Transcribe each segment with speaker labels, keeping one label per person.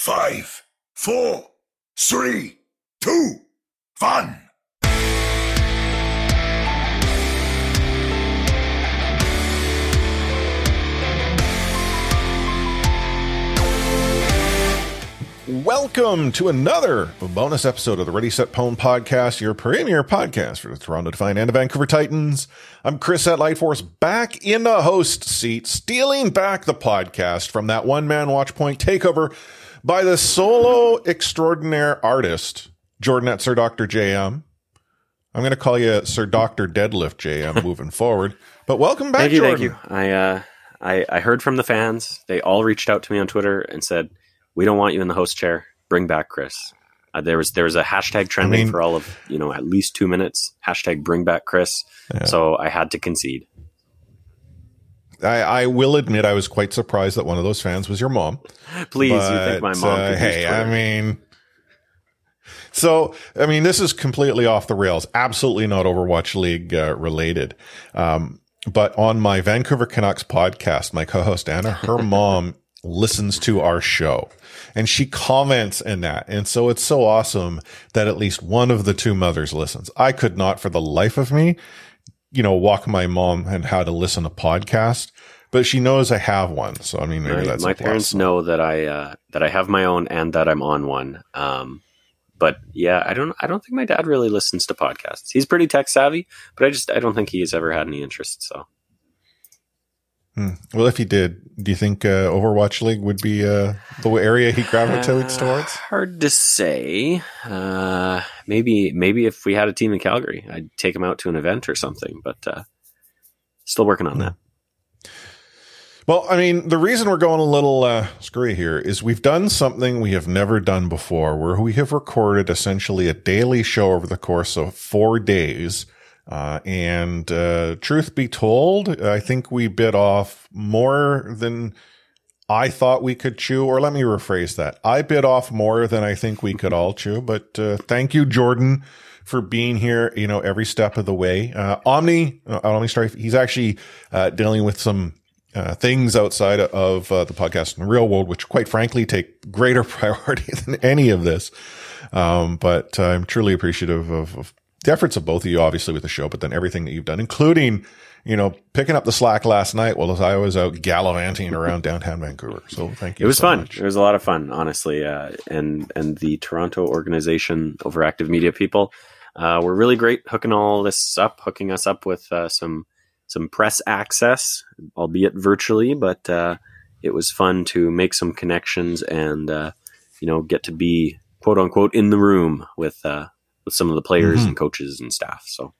Speaker 1: five, four, three, two, one.
Speaker 2: Welcome to another bonus episode of the Ready Set Pwn podcast, your premier podcast for the Toronto Defiant and the Vancouver Titans. I'm Chris at Lightforce, back in the host seat, stealing back the podcast from that one man watch point takeover by the solo extraordinaire artist, Jordan at Sir Dr. JM. I'm going to call you Sir Dr. Deadlift JM moving forward. But welcome back,
Speaker 3: thank you,
Speaker 2: Jordan.
Speaker 3: thank you. I, uh, I I heard from the fans. They all reached out to me on Twitter and said, "We don't want you in the host chair. Bring back Chris." Uh, there was there was a hashtag trending
Speaker 2: mean-
Speaker 3: for all of you know at least two minutes. Hashtag Bring back Chris.
Speaker 2: Yeah.
Speaker 3: So I had to concede.
Speaker 2: I, I will admit I was quite surprised that one of those fans was your mom.
Speaker 3: Please, you think my mom?
Speaker 2: uh, hey, I mean, so I mean, this is completely off the rails. Absolutely not Overwatch League uh, related. Um, but on my Vancouver Canucks podcast, my co-host Anna, her mom listens to our show and she comments in that. And so it's so awesome that at least one of the two mothers listens. I could not for the life of me, you know, walk my mom and how to listen to podcast, but she knows I have one. So I mean, maybe
Speaker 3: my,
Speaker 2: that's
Speaker 3: my parents know that I uh, that I have my own and that I'm on one. Um, but yeah, I don't I don't think my dad really listens to podcasts. He's pretty tech savvy, but I just I don't think he has ever had any interest. So
Speaker 2: Hmm. Well, if he did, do you think uh, Overwatch League would be uh, the area he gravitates
Speaker 3: Uh,
Speaker 2: towards?
Speaker 3: Hard to say. Uh, maybe maybe if we had a team in Calgary, I'd take him out to an event or something. But uh, still working on that.
Speaker 2: Well, I mean, the reason we're going a little uh, screwy here is we've done something we have never done before, where we have recorded essentially a daily show over the course of four days. Uh, and uh, truth be told, I think we bit off more than I thought we could chew. Or let me rephrase that: I bit off more than I think we could all chew. But uh, thank you, Jordan, for being here. You know, every step of the way. Uh, Omni, uh, Omni Strife, he's actually uh, dealing with some uh, things outside of the podcast in the real world, which quite frankly take greater priority than any of this. Um, but I'm truly appreciative of, of the efforts of both of you, obviously with the show, but then everything that you've done, including, you know, picking up the slack last night while I was out gallivanting around downtown Vancouver. So thank you.
Speaker 3: It was
Speaker 2: so
Speaker 3: fun.
Speaker 2: much.
Speaker 3: It was a lot of fun, honestly. Uh, and and the Toronto organization, Overactive Media people, uh, were really great hooking all this up, hooking us up with uh, some some press access, albeit virtually. But uh, it was fun to make some connections and uh, you know get to be quote unquote in the room with uh, with some of the players
Speaker 2: Mhm.
Speaker 3: and coaches and staff. So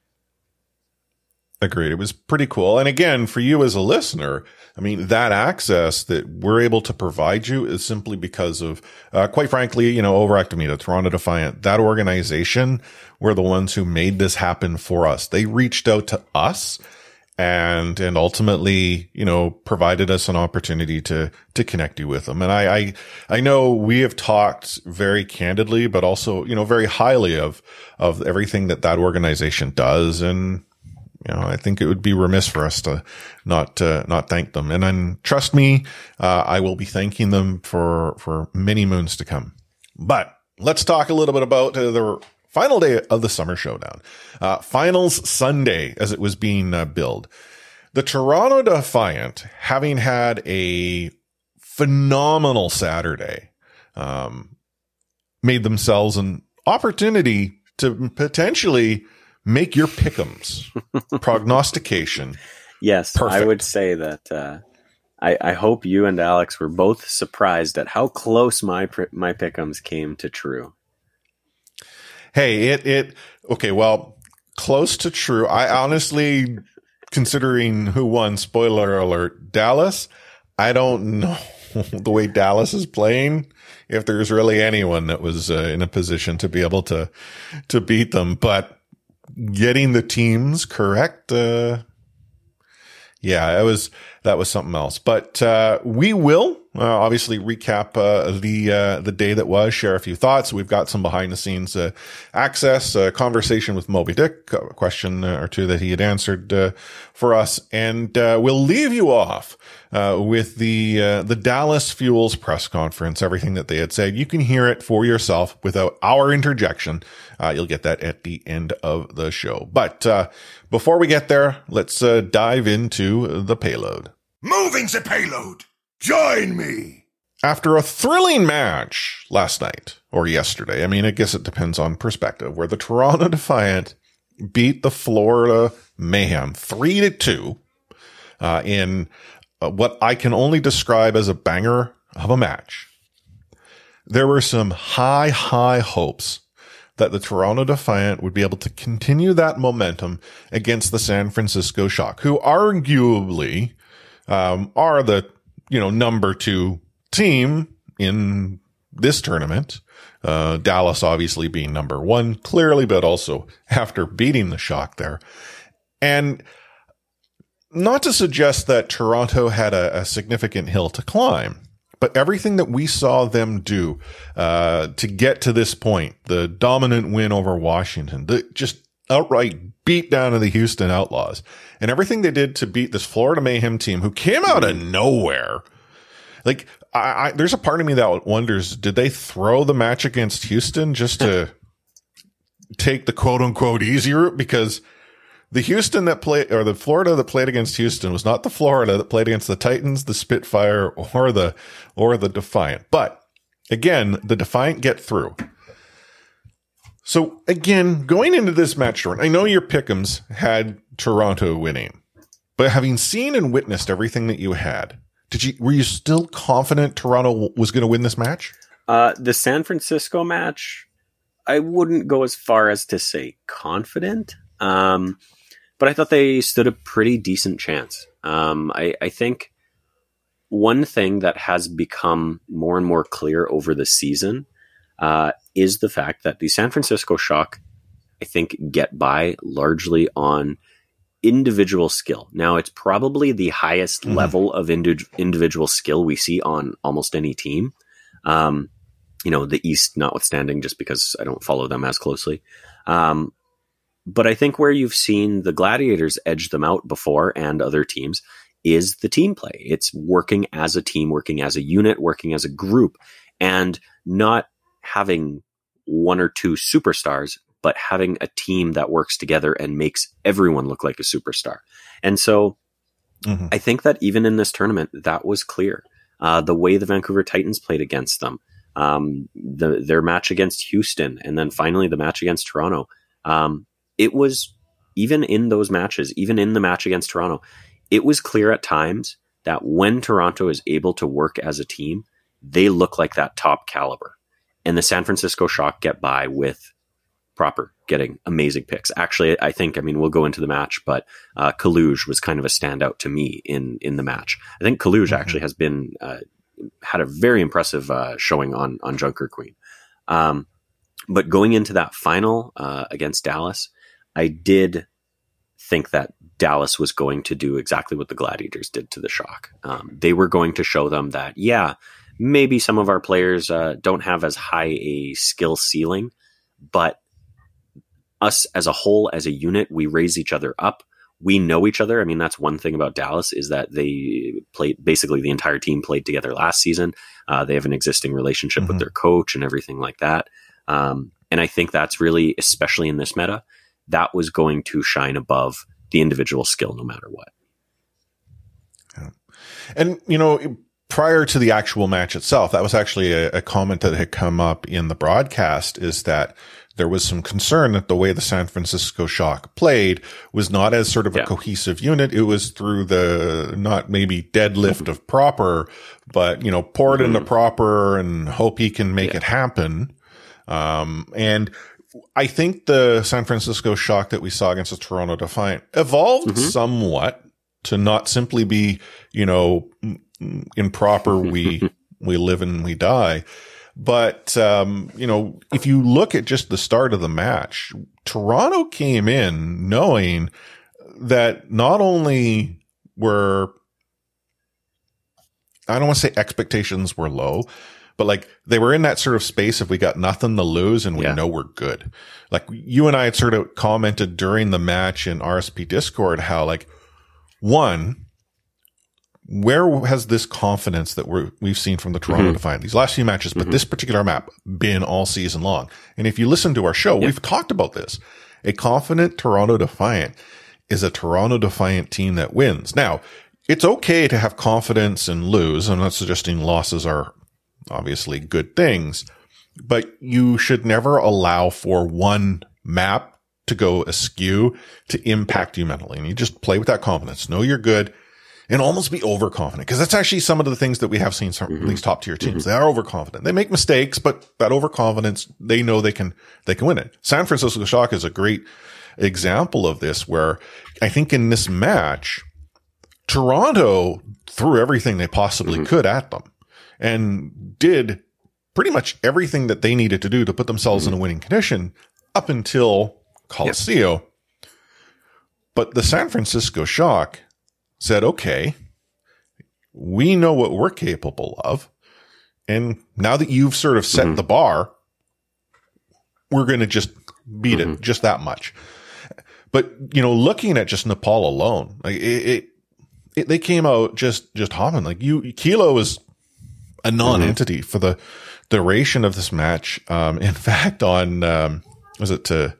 Speaker 2: Agreed. It was pretty cool. And again, for you as a listener, I mean, that access that we're able to provide you is simply because of, uh, quite frankly, you know, Overactive Media, Toronto Defiant, that organization were the ones who made this happen for us. They reached out to us and, and ultimately, you know, provided us an opportunity to, to connect you with them. And I, I, I know we have talked very candidly, but also, you know, very highly of, of everything that that organization does. And, you know, I think it would be remiss for us to not uh, not thank them. And then trust me, uh, I will be thanking them for for many moons to come. But let's talk a little bit about the final day of the summer showdown, uh, finals Sunday as it was being uh, billed. The Toronto Defiant, having had a phenomenal Saturday, um, made themselves an opportunity to potentially make your pickums prognostication.
Speaker 3: yes, I would say that. Uh, I, I hope you and Alex were both surprised at how close my my pickums came to true.
Speaker 2: Hey, it it okay. Well, close to true. I honestly, considering who won, spoiler alert, Dallas. I don't know the way Dallas is playing. If there's really anyone that was uh, in a position to be able to to beat them, but getting the teams correct. Uh, yeah, it was that was something else. But uh, we will uh, obviously recap uh, the uh, the day that was, share a few thoughts. We've got some behind the scenes uh, access, a conversation with Moby Dick, a question or two that he had answered uh, for us, and we'll leave you off with the the Dallas Fuels press conference. Everything that they had said, you can hear it for yourself without our interjection. you'll get that at the end of the show. But before we get there, let's dive into the payload.
Speaker 1: Moving the payload! Join me!
Speaker 2: After a thrilling match last night or yesterday, I mean, I guess it depends on perspective, where the Toronto Defiant beat the Florida Mayhem three to two uh, in uh, what I can only describe as a banger of a match. There were some high, high hopes that the Toronto Defiant would be able to continue that momentum against the San Francisco Shock, who arguably um, are the you know number two team in this tournament. Uh, Dallas obviously being number one, clearly, but also after beating the Shock there, and not to suggest that Toronto had a, a significant hill to climb. But everything that we saw them do uh, to get to this point, the dominant win over Washington, the just outright beat down of the Houston Outlaws and everything they did to beat this Florida Mayhem team who came out of nowhere. Like, I, I, there's a part of me that wonders, did they throw the match against Houston just to take the quote unquote easy route? Because the Houston that played, or the Florida that played against Houston was not the Florida that played against the Titans, the Spitfire, or the, or the Defiant. But again, the Defiant get through. So again, going into this match, Jordan, I know your pickums had Toronto winning, but having seen and witnessed everything that you had, did you were you still confident Toronto was going to win this match?
Speaker 3: Uh, the San Francisco match, I wouldn't go as far as to say confident, um, but I thought they stood a pretty decent chance. Um, I, I think one thing that has become more and more clear over the season uh, is the fact that the San Francisco Shock, I think, get by largely on individual skill. Now, it's probably the highest mm-hmm. level of indi- individual skill we see on almost any team. Um, you know, the East notwithstanding, just because I don't follow them as closely. Um, but I think where you've seen the Gladiators edge them out before and other teams is the team play. It's working as a team, working as a unit, working as a group, and not having one or two superstars, but having a team that works together and makes everyone look like a superstar. And so mm-hmm. I think that even in this tournament, that was clear. Uh, the way the Vancouver Titans played against them, um, the, their match against Houston, and then finally the match against Toronto. Um, it was even in those matches, even in the match against Toronto, it was clear at times that when Toronto is able to work as a team, they look like that top caliber and the San Francisco Shock get by with proper getting amazing picks. Actually, I think I mean we'll go into the match, but uh, Kaluge was kind of a standout to me in in the match. I think Kaluge mm-hmm. actually has been uh, had a very impressive uh, showing on on Junker Queen. Um, but going into that final uh, against Dallas, I did think that Dallas was going to do exactly what the Gladiators did to the Shock. Um, they were going to show them that yeah maybe some of our players uh, don't have as high a skill ceiling, but us as a whole, as a unit, we raise each other up. We know each other. I mean, that's one thing about Dallas is that they played basically the entire team played together last season. Uh, they have an existing relationship mm-hmm. with their coach and everything like that. Um, and I think that's really, especially in this meta, that was going to shine above the individual skill no matter what.
Speaker 2: Yeah. And, you know, prior to the actual match itself, that was actually a, a, comment that had come up in the broadcast is that there was some concern that the way the San Francisco Shock played was not as sort of yeah. a cohesive unit. It was through the not maybe deadlift of proper, but you know, pour it mm-hmm. into proper and hope he can make yeah. it happen. Um, and I think the San Francisco Shock that we saw against the Toronto Defiant evolved mm-hmm. somewhat to not simply be, you know, improper we we live and we die. But um, you know, if you look at just the start of the match, Toronto came in knowing that not only were I don't want to say expectations were low, but like they were in that sort of space if we got nothing to lose and we
Speaker 3: Yeah.
Speaker 2: know we're good. Like you and I had sort of commented during the match in RSP Discord how like one, where has this confidence that we're, we've seen from the Toronto
Speaker 3: Mm-hmm.
Speaker 2: Defiant these last few matches, but this particular map been all season long? And if you listen to our show, we've talked about this. A confident Toronto Defiant is a Toronto Defiant team that wins. Now, it's okay to have confidence and lose. I'm not suggesting losses are obviously good things, but you should never allow for one map to go askew to impact you mentally. And you just play with that confidence. Know you're good and almost be overconfident because that's actually some of the things that we have seen from these mm-hmm. top tier teams. Mm-hmm. They are overconfident. They make mistakes, but that overconfidence, they know they can, they can win it. San Francisco Shock is a great example of this where I think in this match, Toronto threw everything they possibly mm-hmm. could at them and did pretty much everything that they needed to do to put themselves in a winning condition up until Coliseum. But the San Francisco Shock said, okay, we know what we're capable of. And now that you've sort of set the bar, we're going to just beat it just that much. But, you know, looking at just Nepal alone, like it, it, it they came out just, just hopping. Like you, Kilo is a non-entity for the duration of this match. Um, in fact, on, um, was it to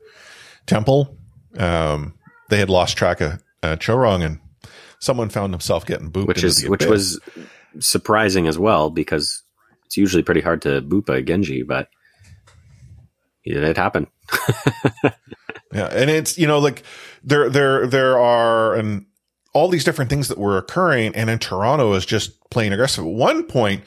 Speaker 2: Temple? Um, they had lost track of, uh, Chorong and someone found himself getting booped
Speaker 3: which is which was surprising as well because it's usually pretty hard to boop a Genji, but it, it happened.
Speaker 2: Yeah, and it's you know like there there there are and all these different things that were occurring, and in Toronto is just playing aggressive. At one point,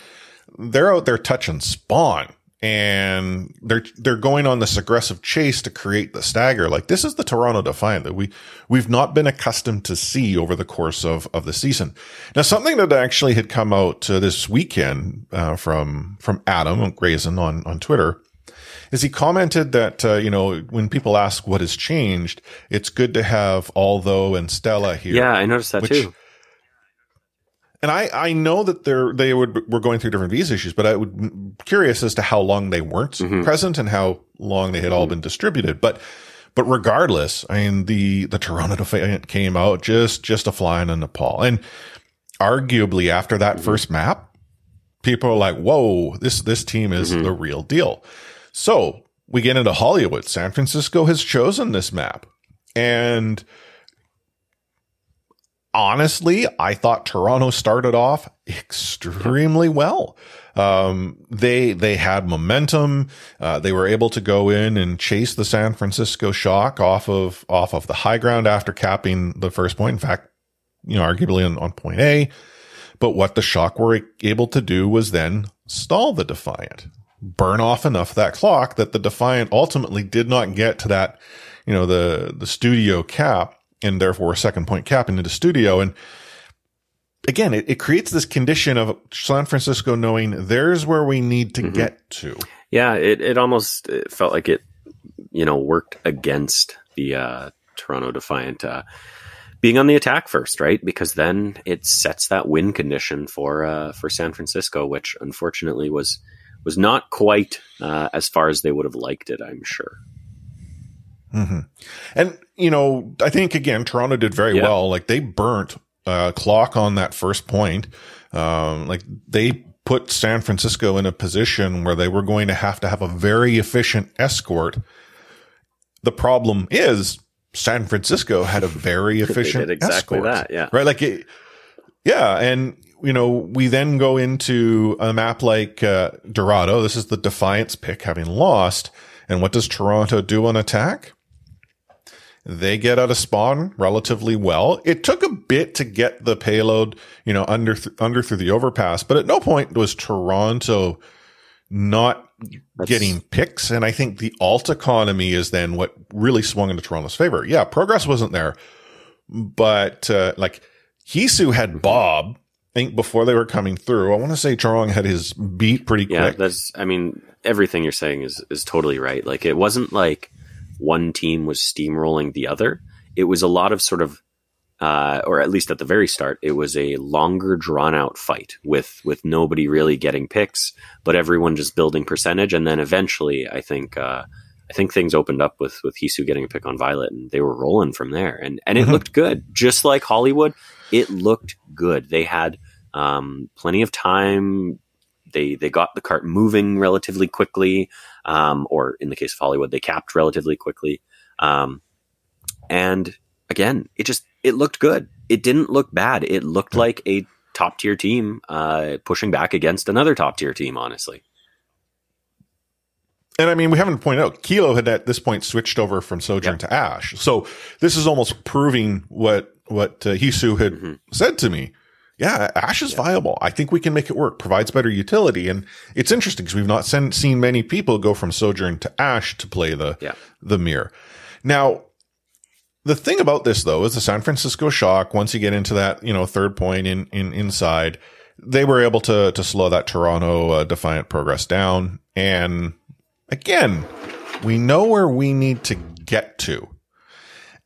Speaker 2: they're out there touching spawn, and they're they're going on this aggressive chase to create the stagger. Like this is the Toronto Defiant that we we've not been accustomed to see over the course of of the season. Now, something that actually had come out uh, this weekend uh, from from Adam Grayson on on Twitter is he commented that uh, you know when people ask what has changed, it's good to have Aldo and Stella here.
Speaker 3: Yeah, I noticed that
Speaker 2: Which-
Speaker 3: too.
Speaker 2: And I I know that they're they would were going through different visa issues, but I would curious as to how long they weren't
Speaker 3: Mhm.
Speaker 2: present and how long they had all mm-hmm. been distributed. But but regardless, I mean the the Toronto Defiant came out just just a fly in Nepal, and arguably after that mm-hmm. first map, people are like, "Whoa, this this team is mm-hmm. the real deal." So we get into Hollywood. San Francisco has chosen this map, and honestly, I thought Toronto started off extremely well. Um, they, they had momentum. Uh, they were able to go in and chase the San Francisco shock off of, off of the high ground after capping the first point. In fact, you know, arguably on, on point A. But what the shock were able to do was then stall the Defiant, burn off enough that clock that the Defiant ultimately did not get to that, you know, the, the studio cap and therefore a second point cap into the studio. And again, it, it creates this condition of San Francisco knowing there's where we need to get to.
Speaker 3: Yeah, it, it almost it felt like it, you know, worked against the uh, Toronto Defiant uh, being on the attack first, right? Because then it sets that win condition for uh, for San Francisco, which unfortunately was was not quite uh, as far as they would have liked it. I'm sure.
Speaker 2: Hmm And, you know, I think again, Toronto did very
Speaker 3: Yeah.
Speaker 2: well. Like they burnt uh, clock on that first point. Um, like they put San Francisco in a position where they were going to have to have a very efficient escort. The problem is San Francisco had a very efficient
Speaker 3: exactly
Speaker 2: escort.
Speaker 3: that, yeah.
Speaker 2: Right. Like, it, yeah. And, you know, we then go into a map like uh, Dorado. This is the Defiance pick having lost. And what does Toronto do on attack? They get out of spawn relatively well. It took a bit to get the payload, you know, under, th- under through the overpass, but at no point was Toronto not
Speaker 3: That's-
Speaker 2: getting picks. And I think the alt economy is then what really swung into Toronto's favor. Yeah, progress wasn't there, but uh, like Heesu had Bob. I think before they were coming through, I want to say Chorong had his beat pretty
Speaker 3: Yeah,
Speaker 2: quick.
Speaker 3: Yeah, that's. I mean, everything you're saying is is totally right. Like it wasn't like one team was steamrolling the other. It was a lot of sort of uh, or at least at the very start, it was a longer, drawn out fight with with nobody really getting picks, but everyone just building percentage. And then eventually, I think uh, I think things opened up with with Heesu getting a pick on Violet, and they were rolling from there. And and it
Speaker 2: Mhm.
Speaker 3: looked good, just like Hollywood. It looked good. They had um, plenty of time. They they got the cart moving relatively quickly, um, or in the case of Hollywood, they capped relatively quickly. Um, and again, it just it looked good. It didn't look bad. It looked like a top tier team uh, pushing back against another top tier team. Honestly,
Speaker 2: And I mean, we haven't pointed out Kilo had at this point switched over from Sojourn
Speaker 3: Yep.
Speaker 2: to Ash. So this is almost proving what what uh, Heesu had
Speaker 3: Mhm.
Speaker 2: said to me. Yeah, Ash is viable. I think we can make it work. Provides better utility, and it's interesting because we've not sen- seen many people go from Sojourn to Ash to play the
Speaker 3: Yeah.
Speaker 2: the mirror. Now, the thing about this though is the San Francisco Shock. Once you get into that, you know, third point in in inside, they were able to to slow that Toronto uh, Defiant progress down. And again, we know where we need to get to,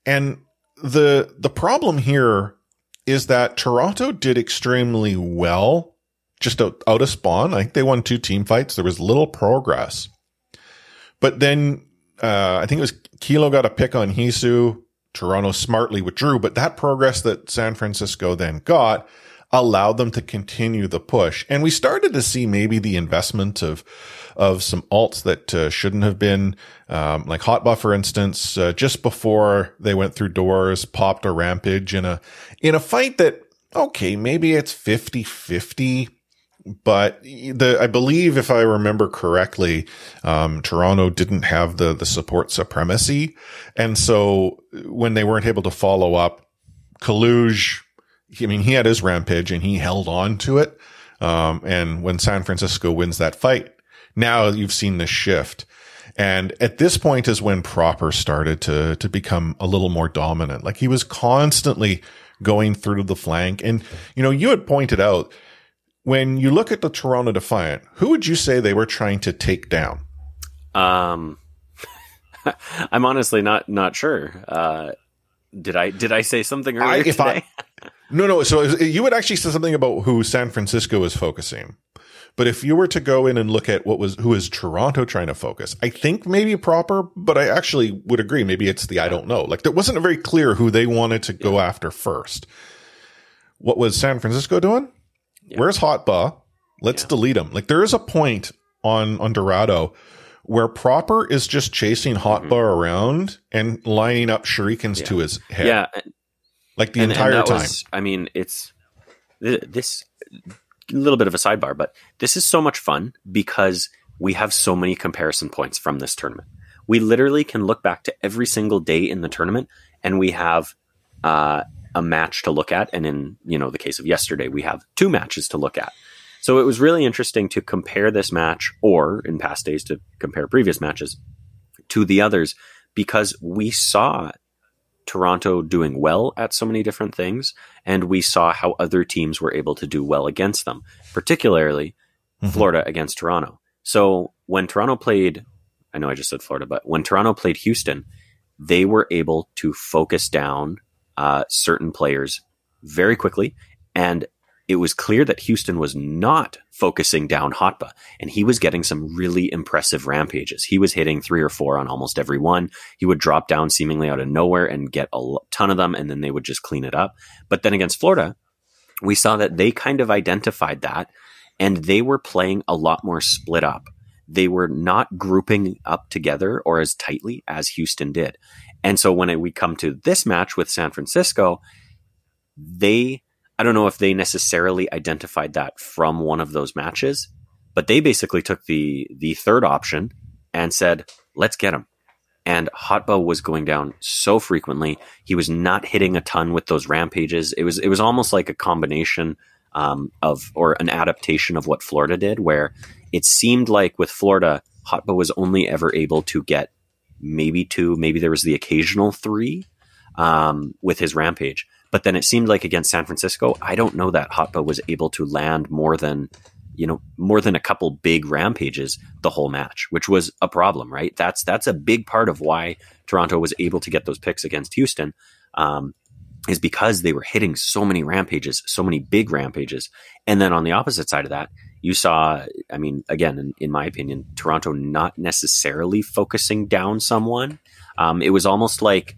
Speaker 2: and the the problem here is that Toronto did extremely well just out, out of spawn. I think they won two team fights. There was little progress. But then uh, I think it was Kilo got a pick on Heesu. Toronto smartly withdrew, but that progress that San Francisco then got allowed them to continue the push. And we started to see maybe the investment of of some alts that uh, shouldn't have been, um, like Hotba, for instance, uh, just before they went through doors, popped a rampage in a in a fight that okay, maybe it's 50-50 but the I believe if I remember correctly, um, Toronto didn't have the the support supremacy, and so when they weren't able to follow up, Kaluge, I mean, he had his rampage and he held on to it. Um, and when San Francisco wins that fight, now you've seen this shift. And at this point is when Proper started to, to become a little more dominant. Like he was constantly going through the flank. And, you know, you had pointed out when you look at the Toronto Defiant, who would you say they were trying to take down?
Speaker 3: um, I'm honestly not not sure. Uh, did I did I say something earlier
Speaker 2: if I-
Speaker 3: today?
Speaker 2: No, no. So you would actually say something about who San Francisco is focusing. But if you were to go in and look at what was who is Toronto trying to focus, I think maybe proper, but I actually would agree. Maybe it's the I don't know. Like it wasn't very clear who they wanted to go after first. What was San Francisco doing?
Speaker 3: Yeah.
Speaker 2: Where's Hotba? Let's
Speaker 3: Yeah.
Speaker 2: delete him. Like there is a point on on Dorado where proper is just chasing Hotba around and lining up shurikens
Speaker 3: Mm-hmm.
Speaker 2: To his head,
Speaker 3: yeah,
Speaker 2: like the
Speaker 3: and, and
Speaker 2: entire
Speaker 3: that
Speaker 2: time.
Speaker 3: was- I mean, it's th- this little bit of a sidebar, but this is so much fun because we have so many comparison points from this tournament. We literally can look back to every single day in the tournament, and we have uh, a match to look at. And in you know the case of yesterday, we have two matches to look at. So it was really interesting to compare this match, or in past days to compare previous matches to the others, because we saw Toronto doing well at so many different things, and we saw how other teams were able to do well against them, particularly
Speaker 2: Mhm.
Speaker 3: Florida against Toronto. So when Toronto played, I know I just said Florida, but when Toronto played Houston, they were able to focus down uh, certain players very quickly, and it was clear that Houston was not focusing down Hotba, and he was getting some really impressive rampages. He was hitting three or four on almost every one. He would drop down seemingly out of nowhere and get a ton of them, and then they would just clean it up. But then against Florida, we saw that they kind of identified that, and they were playing a lot more split up. They were not grouping up together or as tightly as Houston did. And so when we come to this match with San Francisco, they I don't know if they necessarily identified that from one of those matches, but they basically took the the third option and said, "Let's get him." And Hotba was going down so frequently; he was not hitting a ton with those rampages. It was it was almost like a combination um, of or an adaptation of what Florida did, where it seemed like with Florida, Hotba was only ever able to get maybe two, maybe there was the occasional three um, with his rampage. But then it seemed like against San Francisco, I don't know that Hotba was able to land more than, you know, more than a couple big rampages the whole match, which was a problem, right? That's that's a big part of why Toronto was able to get those picks against Houston. Um, is because they were hitting so many rampages, so many big rampages. And then on the opposite side of that, you saw, I mean, again, in, in my opinion, Toronto not necessarily focusing down someone. Um, it was almost like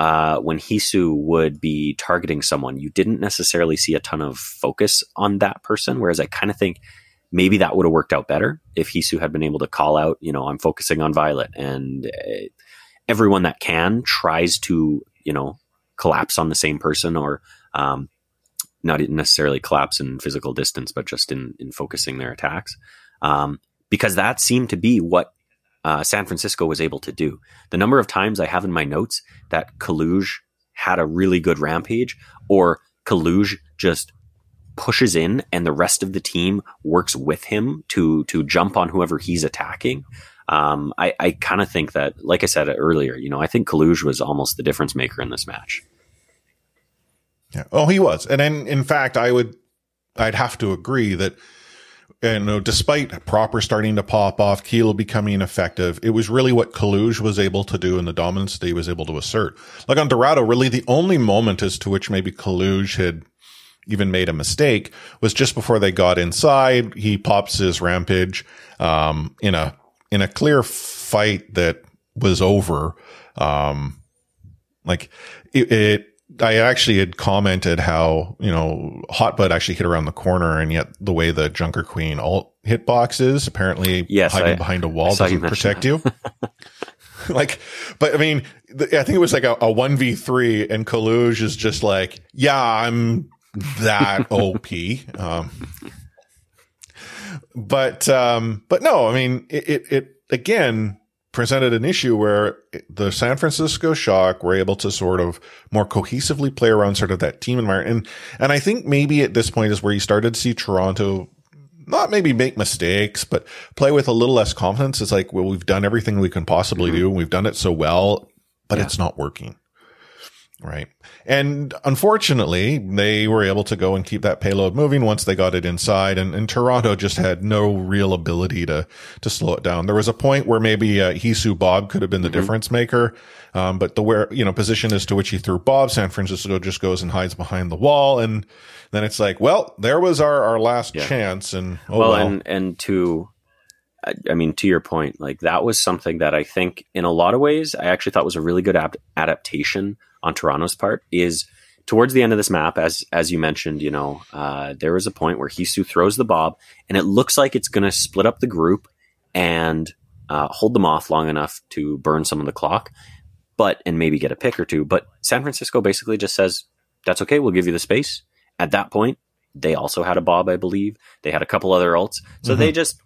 Speaker 3: uh, when Heesu would be targeting someone, you didn't necessarily see a ton of focus on that person. Whereas I kind of think maybe that would have worked out better if Heesu had been able to call out, you know, I'm focusing on Violet. And uh, everyone that can tries to, you know, collapse on the same person or um, not necessarily collapse in physical distance, but just in, in focusing their attacks. Um, because that seemed to be what uh, San Francisco was able to do. The number of times I have in my notes that Kaluge had a really good rampage or Kaluge just pushes in and the rest of the team works with him to to jump on whoever he's attacking. Um, I, I kind of think that, like I said earlier, you know, I think Kaluge was almost the difference maker in this match.
Speaker 2: Yeah. Oh, he was. And in, in fact, I would, I'd have to agree that, you know, despite Proper starting to pop off, Kilo becoming effective, it was really what Kaluge was able to do and the dominance that he was able to assert. Like on Dorado, really the only moment as to which maybe Kaluge had even made a mistake was just before they got inside. He pops his rampage, um, in a, in a clear fight that was over. Um, like it, it I actually had commented how, you know, Hot Hotba actually hit around the corner and yet the way the Junker Queen alt hitbox is apparently
Speaker 3: yes,
Speaker 2: hiding
Speaker 3: I,
Speaker 2: behind a wall doesn't protect you. like, but I mean, I think it was like a, a 1v3 and Kaluge is just like, yeah, I'm that OP. Um, but, um, but no, I mean, it, it, it again, presented an issue where the San Francisco Shock were able to sort of more cohesively play around sort of that team environment. And, and I think maybe at this point is where you started to see Toronto not maybe make mistakes, but play with a little less confidence. It's like, well, we've done everything we can possibly mm-hmm. do and we've done it so well, but yeah. it's not working. Right. And unfortunately, they were able to go and keep that payload moving once they got it inside. And, and Toronto just had no real ability to, to slow it down. There was a point where maybe uh, Heesu Bob could have been the mm-hmm. difference maker. Um, but the where, you know, position as to which he threw Bob, San Francisco just goes and hides behind the wall. And then it's like, well, there was our, our last yeah. chance. And, oh well, well,
Speaker 3: and, and to, I mean, to your point, like that was something that I think in a lot of ways, I actually thought was a really good ap- adaptation on Toronto's part is towards the end of this map, as as you mentioned, you know, uh, there was a point where Heesu throws the bob, and it looks like it's going to split up the group and uh, hold them off long enough to burn some of the clock, but and maybe get a pick or two. But San Francisco basically just says, "That's okay, we'll give you the space." At that point, they also had a bob, I believe. They had a couple other ults, so mm-hmm. they just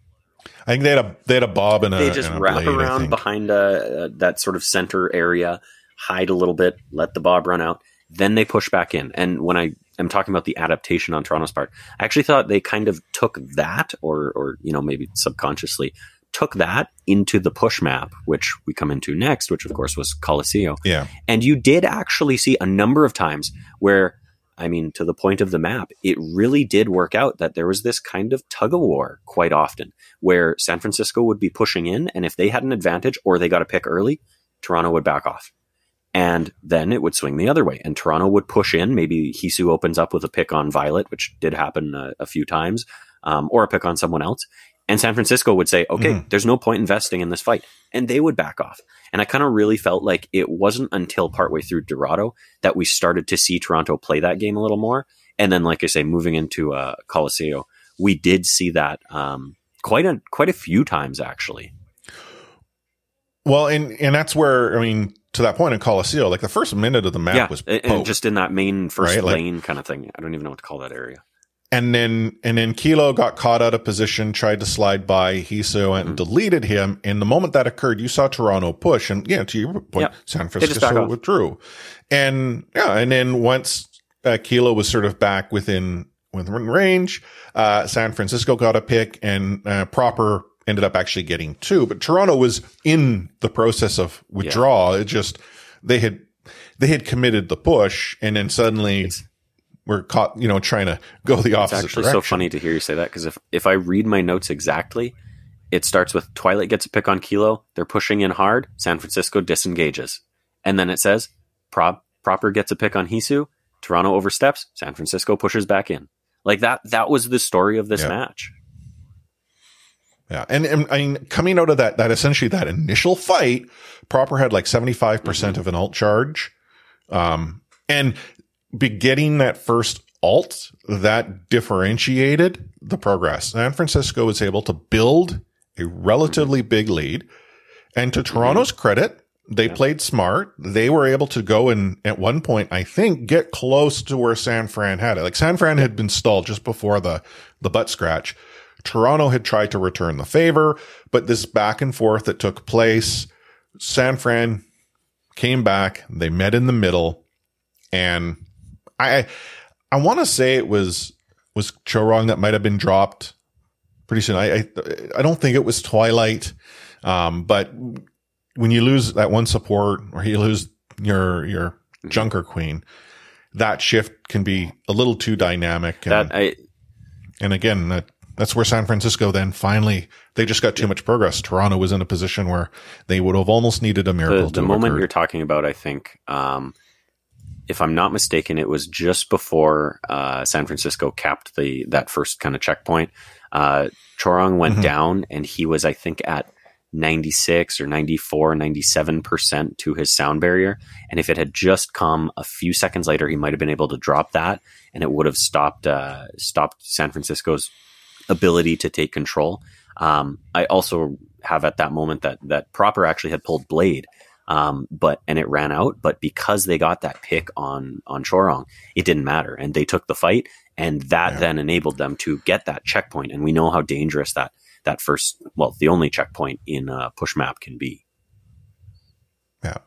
Speaker 2: I think they had a they had a bob and a
Speaker 3: they just wrap
Speaker 2: blade,
Speaker 3: around behind a, that sort of center area, hide a little bit, let the bob run out, then they push back in. And when I am talking about the adaptation on Toronto's part, I actually thought they kind of took that, or or you know maybe subconsciously took that into the push map, which we come into next, which of course was Colosseo.
Speaker 2: Yeah,
Speaker 3: and you did actually see a number of times where. I mean, to the point of the map, it really did work out that there was this kind of tug of war quite often where San Francisco would be pushing in, and if they had an advantage or they got a pick early, Toronto would back off. And then it would swing the other way, and Toronto would push in. Maybe Heesu opens up with a pick on Violet, which did happen a, a few times, um, or a pick on someone else. And San Francisco would say, okay, mm. there's no point investing in this fight. And they would back off. And I kind of really felt like it wasn't until partway through Dorado that we started to see Toronto play that game a little more. And then, like I say, moving into uh, Colosseo, we did see that um, quite a quite a few times actually.
Speaker 2: Well, and and that's where I mean to that point in Colosseo, like the first minute of the map
Speaker 3: yeah,
Speaker 2: was
Speaker 3: and just in that main first right? lane like, kind of thing. I don't even know what to call that area.
Speaker 2: And then and then Kilo got caught out of position, tried to slide by Heesu and mm-hmm. deleted him. And the moment that occurred, you saw Toronto push, and yeah, to your point. San Francisco withdrew. And yeah, and then once uh, Kilo was sort of back within within range, uh, San Francisco got a pick, and uh, proper ended up actually getting two, but Toronto was in the process of withdrawal. Yeah. It just, they had, they had committed the push and then suddenly it's, we're caught, you know, trying to go the opposite
Speaker 3: It's actually
Speaker 2: direction.
Speaker 3: so funny to hear you say that because if, if I read my notes exactly, it starts with Twilight gets a pick on Kilo. They're pushing in hard. San Francisco disengages. And then it says Prop, Proper gets a pick on Heesu. Toronto oversteps, San Francisco pushes back in. Like that, that was the story of this
Speaker 2: Yeah.
Speaker 3: match.
Speaker 2: Yeah. And, and I mean, coming out of that, that essentially that initial fight, Proper had like 75%
Speaker 3: Mm-hmm.
Speaker 2: of an alt charge. Um, and be getting that first alt that differentiated the progress. San Francisco was able to build a relatively big lead. And to Toronto's credit, they played smart. They were able to go and at one point, I think, get close to where San Fran had it. Like San Fran had been stalled just before the, the butt scratch. Toronto had tried to return the favor, but this back and forth that took place, San Fran came back. They met in the middle and I, I want to say it was, was Chorong that might have been dropped pretty soon. I, I, I don't think it was Twilight. Um, but when you lose that one support or you lose your, your junker queen, that shift can be a little too dynamic. And,
Speaker 3: That I,
Speaker 2: and again, that, that's where San Francisco then finally, they just got too much progress. Toronto was in a position where they would have almost needed a miracle
Speaker 3: the, the moment you're talking about, I think, um, if I'm not mistaken, it was just before uh, San Francisco capped the that first kind of checkpoint. Uh, Chorong went
Speaker 2: Mhm.
Speaker 3: down, and he was, I think, at 96 or 94, 97 percent to his sound barrier. And if it had just come a few seconds later, he might have been able to drop that, and it would have stopped uh, stopped San Francisco's ability to take control. Um, I also have at that moment that that proper actually had pulled blade, um, but and it ran out. But because they got that pick on on Chorong, it didn't matter, and they took the fight, and that
Speaker 2: Yeah.
Speaker 3: then enabled them to get that checkpoint. And we know how dangerous that that first, well, the only checkpoint in a push map can be.
Speaker 2: Yeah.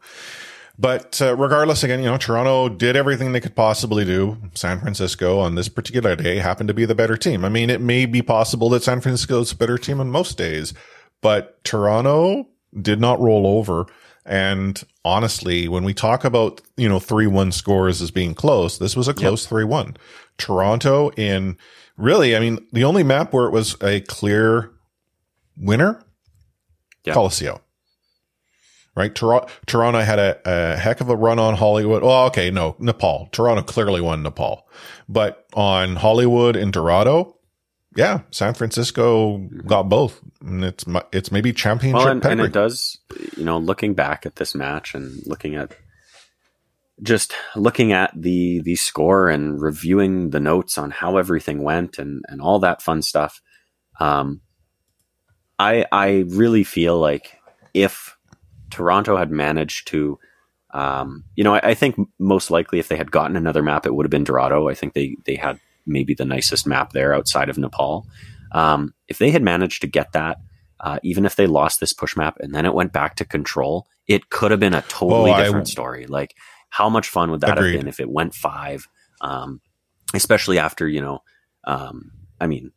Speaker 2: But uh, regardless, again, you know, Toronto did everything they could possibly do. San Francisco on this particular day happened to be the better team. I mean, it may be possible that San Francisco is a better team on most days, but Toronto did not roll over. And honestly, when we talk about, you know, 3-1 scores as being close, this was a close 3-1. Toronto in really, I mean, the only map where it was a clear winner,
Speaker 3: Yeah.
Speaker 2: Colosseo right? Toronto, Toronto had a, a heck of a run on Hollywood. Well, okay, no, Nepal. Toronto clearly won Nepal, but on Hollywood and Dorado, yeah, San Francisco got both. And it's it's maybe championship
Speaker 3: Well, and, and it does, you know, looking back at this match and looking at just looking at the the score and reviewing the notes on how everything went and and all that fun stuff. Um, I I really feel like if Toronto had managed to, um, you know, I, I think most likely if they had gotten another map, it would have been Dorado. I think they they had maybe the nicest map there outside of Nepal. Um, if they had managed to get that, uh, even if they lost this push map and then it went back to control, it could have been a totally
Speaker 2: Oh, I-
Speaker 3: different story. Like, how much fun would that
Speaker 2: Agreed.
Speaker 3: have been if it went five? Um, especially after you know, um, I mean,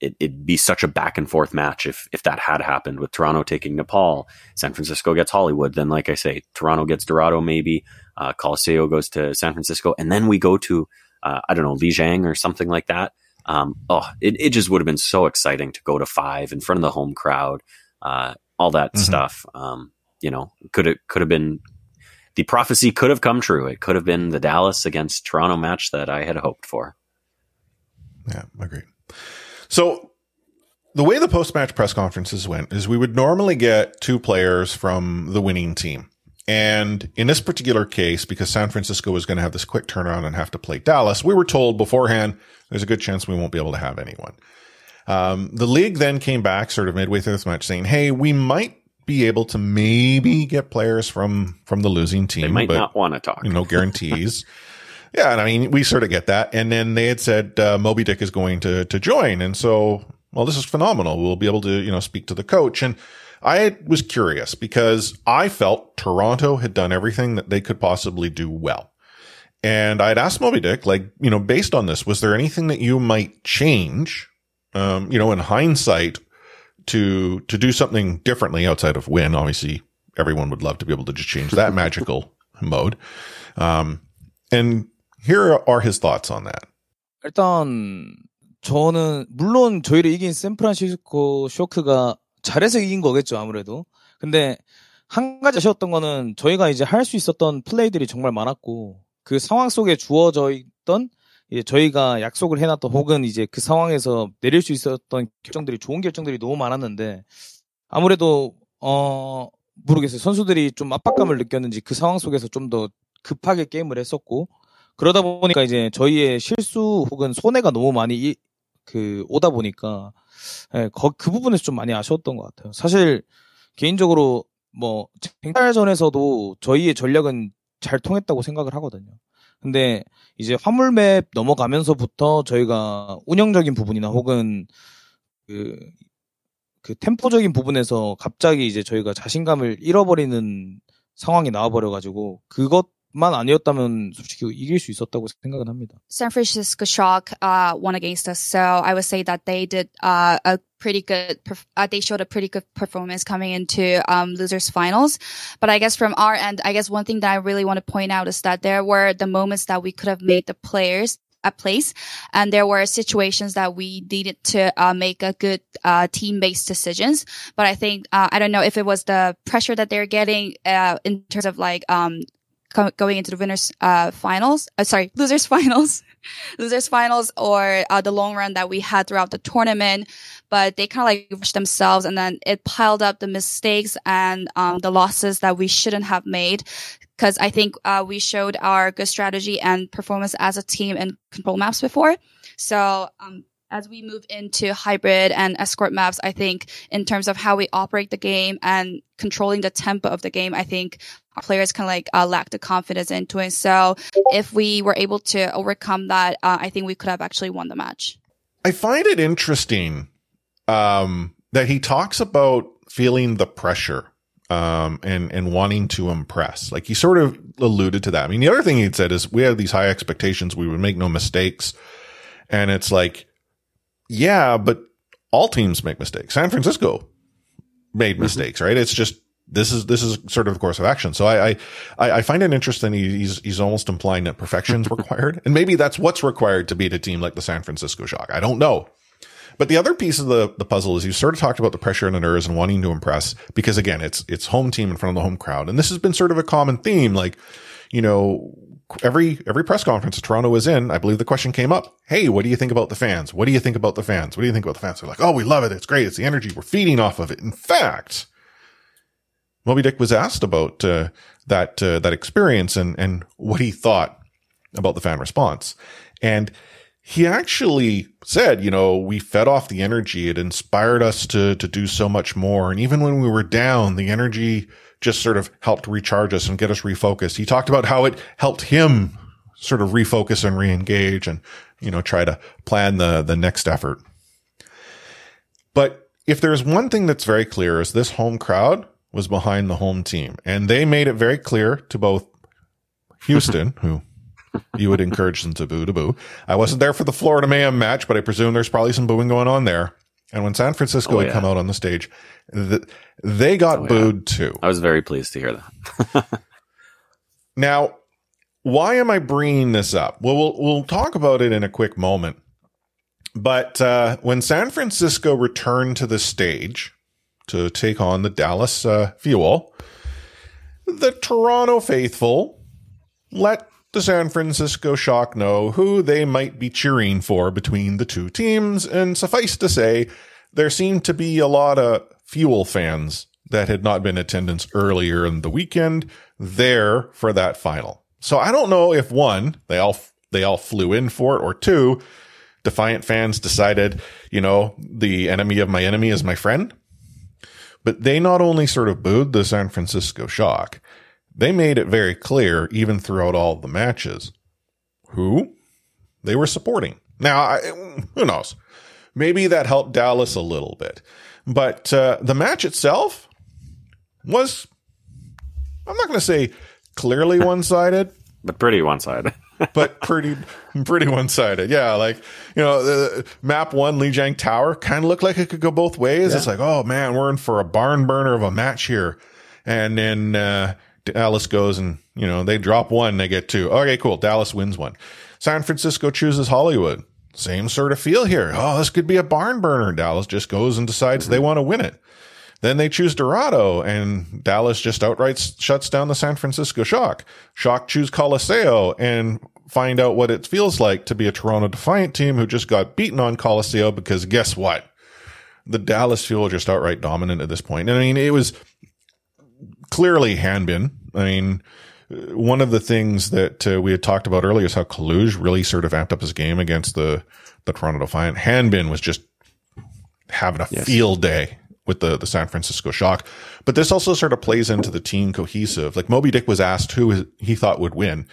Speaker 3: it, it'd be such a back and forth match if if that had happened with Toronto taking Nepal, San Francisco gets Hollywood. Then, like I say, Toronto gets Dorado, maybe uh, Colosseo goes to San Francisco, and then we go to uh, I don't know Lijiang or something like that. Um, oh, it, it just would have been so exciting to go to five in front of the home crowd, uh, all that
Speaker 2: Mhm.
Speaker 3: stuff. Um, you know, could it could have been the prophecy could have come true. It could have been the Dallas against Toronto match that I had hoped for.
Speaker 2: Yeah, agreed. So the way the post match press conferences went is we would normally get two players from the winning team. And in this particular case, because San Francisco was going to have this quick turnaround and have to play Dallas, we were told beforehand there's a good chance we won't be able to have anyone. Um, the league then came back sort of midway through this match saying, Hey, we might be able to maybe get players from, from the losing team.
Speaker 3: They might
Speaker 2: but
Speaker 3: not want to talk.
Speaker 2: you know, guarantees. yeah, and I mean, we sort of get that. And then they had said uh, Moby Dick is going to to join, and so well, this is phenomenal. We'll be able to you know speak to the coach. And I was curious because I felt Toronto had done everything that they could possibly do well. And I'd asked Moby Dick, like, you know, based on this, was there anything that you might change, um, you know, in hindsight to, to do something differently outside of win? Obviously, everyone would love to be able to just change that magical mode. Um, and here are his thoughts on that.
Speaker 4: 일단 저는 물론 저희를 이긴 샌프란시스코 쇼크가 잘해서 이긴 거겠죠 아무래도. 근데 한 가지 아쉬웠던 거는 저희가 이제 할 수 있었던 플레이들이 정말 많았고 그 상황 속에 주어져 있던 저희가 약속을 해놨던 혹은 이제 그 상황에서 내릴 수 있었던 결정들이 좋은 결정들이 너무 많았는데 아무래도 어 모르겠어요 선수들이 좀 압박감을 느꼈는지 그 상황 속에서 좀 더 급하게 게임을 했었고 그러다 보니까 이제 저희의 실수 혹은 손해가 너무 많이 이, 그 오다 보니까 예, 거, 그 부분에서 좀 많이 아쉬웠던 것 같아요. 사실 개인적으로 뭐 쟁탈전에서도 저희의 전략은 잘 통했다고 생각을 하거든요. 근데 이제 화물맵 넘어가면서부터 저희가 운영적인 부분이나 혹은 그, 그 템포적인 부분에서 갑자기 이제 저희가 자신감을 잃어버리는 상황이 나와버려가지고 그것 만 아니었다면 솔직히 이길 수 있었다고 생각은 합니다.
Speaker 5: San Francisco Shock uh, won against us, so I would say that they did uh, a pretty good. perf- Uh, they showed a pretty good performance coming into um, losers finals. But I guess from our end, I guess one thing that I really want to point out is that there were the moments that we could have made the players a place, and there were situations that we needed to uh, make a good uh, team-based decisions. But I think uh, I don't know if it was the pressure that they're getting uh, in terms of like um, co- going into the winners uh, finals. Uh, sorry, losers finals, losers finals, or uh, the long run that we had throughout the tournament. But they kind of like rushed themselves, and then it piled up the mistakes and um, the losses that we shouldn't have made. Because I think uh, we showed our good strategy and performance as a team in control maps before. So um, as we move into hybrid and escort maps, I think in terms of how we operate the game and controlling the tempo of the game, I think our players kind of like uh, lack the confidence into it. So if we were able to overcome that, uh, I think we could have actually won the match.
Speaker 2: I find it interesting um, that he talks about feeling the pressure um, and and wanting to impress. Like he sort of alluded to that. I mean, the other thing he'd said is we had these high expectations. We would make no mistakes, and it's like, yeah, but all teams make mistakes. San Francisco made mm-hmm. mistakes, right? It's just this is this is sort of a course of action. So I I I find it interesting. He's he's almost implying that perfection's required, and maybe that's what's required to beat a team like the San Francisco Shock. I don't know. But the other piece of the, the puzzle is you sort of talked about the pressure and the nerves and wanting to impress because again, it's, it's home team in front of the home crowd. And this has been sort of a common theme. Like, you know, every, every press conference that Toronto was in, I believe the question came up. Hey, what do you think about the fans? What do you think about the fans? What do you think about the fans? They're like, Oh, we love it. It's great. It's the energy. We're feeding off of it. In fact, Moby Dick was asked about, uh, that, uh, that experience and, and what he thought about the fan response. And he actually said, you know, we fed off the energy. It inspired us to, to do so much more. And even when we were down, the energy just sort of helped recharge us and get us refocused. He talked about how it helped him sort of refocus and reengage and, you know, try to plan the, the next effort. But if there's one thing that's very clear is this home crowd was behind the home team and they made it very clear to both Houston, who you would encourage them to boo to boo. I wasn't there for the Florida Mayhem match, but I presume there's probably some booing going on there. And when San Francisco
Speaker 3: Oh,
Speaker 2: had
Speaker 3: yeah.
Speaker 2: come out on the stage, th- they got
Speaker 3: Oh, yeah.
Speaker 2: booed too.
Speaker 3: I was very pleased to hear that.
Speaker 2: Now, why am I bringing this up? Well, we'll, we'll talk about it in a quick moment. But uh, when San Francisco returned to the stage to take on the Dallas uh, Fuel, the Toronto faithful let the San Francisco Shock know who they might be cheering for between the two teams. And suffice to say, there seemed to be a lot of Fuel fans that had not been attendance earlier in the weekend there for that final. So I don't know if one, they all, they all flew in for it or two, Defiant fans decided, you know, the enemy of my enemy is my friend. But they not only sort of booed the San Francisco Shock, they made it very clear, even throughout all the matches, who they were supporting. Now, I, who knows? Maybe that helped Dallas a little bit. But uh, the match itself was, I'm not going to say clearly one sided,
Speaker 3: But pretty one sided.
Speaker 2: but pretty pretty one sided. Yeah, like you know, the map one Lijiang Tower kind of looked like it could go both ways. It's like, oh man, we're in for a barn burner of a match here, and then uh, Dallas goes and you know they drop one, they get two. Okay, cool. Dallas wins one. San Francisco chooses Hollywood. Same sort of feel here. Oh, this could be a barn burner. Dallas just goes and decides they want to win it. Then they choose Dorado, and Dallas just outright shuts down the San Francisco Shock. Shock choose Colosseo and find out what it feels like to be a Toronto Defiant team who just got beaten on Colosseo because guess what? The Dallas Fuel just outright dominant at this point. And I mean, it was clearly Hanbin. I mean, one of the things that uh, we had talked about earlier is how Kaluge really sort of amped up his game against the, the Toronto Defiant. Hanbin was just having a yes. field day with the, the San Francisco Shock. But this also sort of plays into the team cohesive. Like Moby Dick was asked who he thought would win.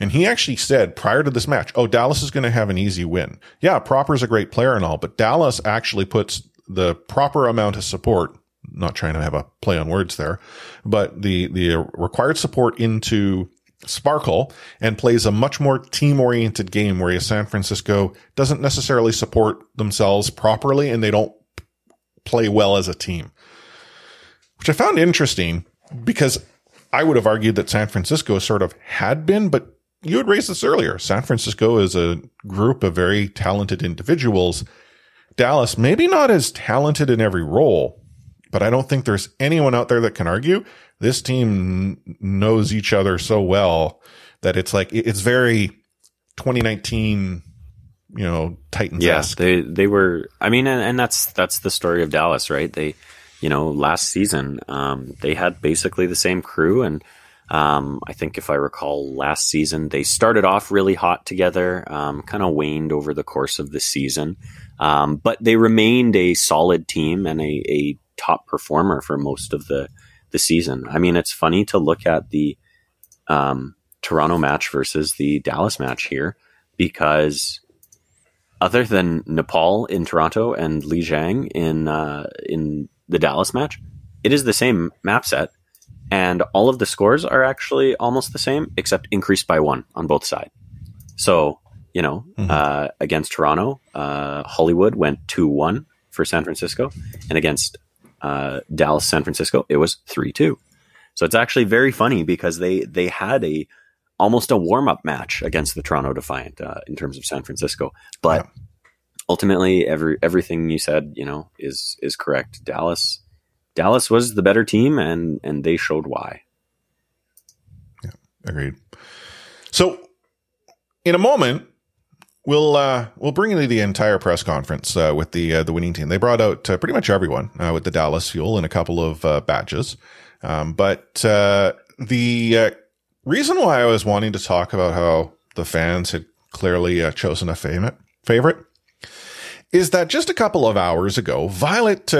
Speaker 2: And he actually said prior to this match, oh, Dallas is going to have an easy win. Yeah, Proper's a great player and all, but Dallas actually puts the proper amount of support not trying to have a play on words there, but the, the required support into Sparkle and plays a much more team oriented game where San Francisco doesn't necessarily support themselves properly and they don't play well as a team, which I found interesting because I would have argued that San Francisco sort of had been, but you had raised this earlier. San Francisco is a group of very talented individuals. Dallas, maybe not as talented in every role, but I don't think there's anyone out there that can argue this team knows each other so well that it's like, it's very 2019, you know, Titans.
Speaker 3: Yes, yeah, they, they were, I mean, and, and that's, that's the story of Dallas, right? They, you know, last season, um, they had basically the same crew and, um, I think if I recall last season, they started off really hot together, um, kind of waned over the course of the season. Um, but they remained a solid team and a, a top performer for most of the the season. I mean, it's funny to look at the um, Toronto match versus the Dallas match here because other than Nepal in Toronto and Li Jiang in uh, in the Dallas match, it is the same map set, and all of the scores are actually almost the same, except increased by one on both sides. So you know, mm-hmm. uh, against Toronto, uh, Hollywood went two one for San Francisco, and against uh, Dallas San Francisco, it was three two. So it's actually very funny because they they had a almost a warm up match against the Toronto Defiant uh, in terms of San Francisco, but yeah. ultimately every everything you said you know is is correct. Dallas Dallas was the better team and and they showed why.
Speaker 2: Yeah, agreed. So in a moment We'll uh, we'll bring you the entire press conference uh, with the uh, the winning team. They brought out uh, pretty much everyone uh, with the Dallas Fuel and a couple of uh, badges. Um, but the reason why I was wanting to talk about how the fans had clearly chosen a favorite favorite is that just a couple of hours ago, Violet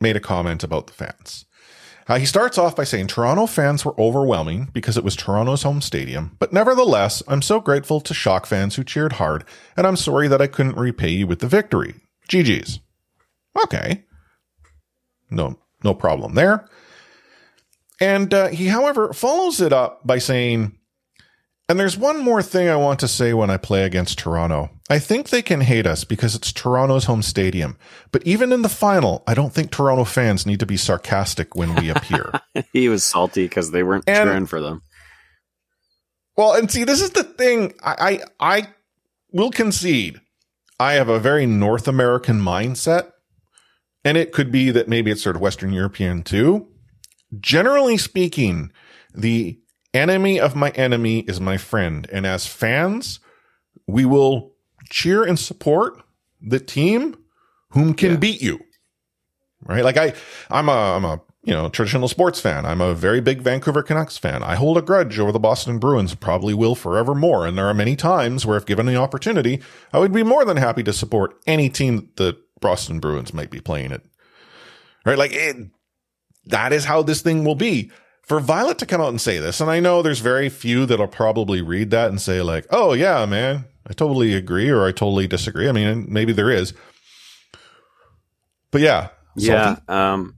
Speaker 2: made a comment about the fans. Uh, he starts off by saying Toronto fans were overwhelming because it was Toronto's home stadium, but nevertheless, I'm so grateful to Shock fans who cheered hard, and I'm sorry that I couldn't repay you with the victory. GG's. Okay. No, no problem there. And uh, he, however, follows it up by saying, and there's one more thing I want to say when I play against Toronto. I think they can hate us because it's Toronto's home stadium. But even in the final, I don't think Toronto fans need to be sarcastic when we appear.
Speaker 3: he was salty because they weren't and, cheering for them.
Speaker 2: Well, and see, this is the thing. I, I, I will concede. I have a very North American mindset. And it could be that maybe it's sort of Western European too. Generally speaking, the enemy of my enemy is my friend. And as fans, we will cheer and support the team whom can yeah. beat you. Right? Like I, I'm a, I'm a, you know, traditional sports fan. I'm a very big Vancouver Canucks fan. I hold a grudge over the Boston Bruins, probably will forevermore. And there are many times where if given the opportunity, I would be more than happy to support any team that Boston Bruins might be playing it. Right? Like it, that is how this thing will be for Violet to come out and say this, and I know there's very few that'll probably read that and say like, "Oh yeah, man, I totally agree," or "I totally disagree." I mean, maybe there is, but yeah,
Speaker 3: yeah. Um,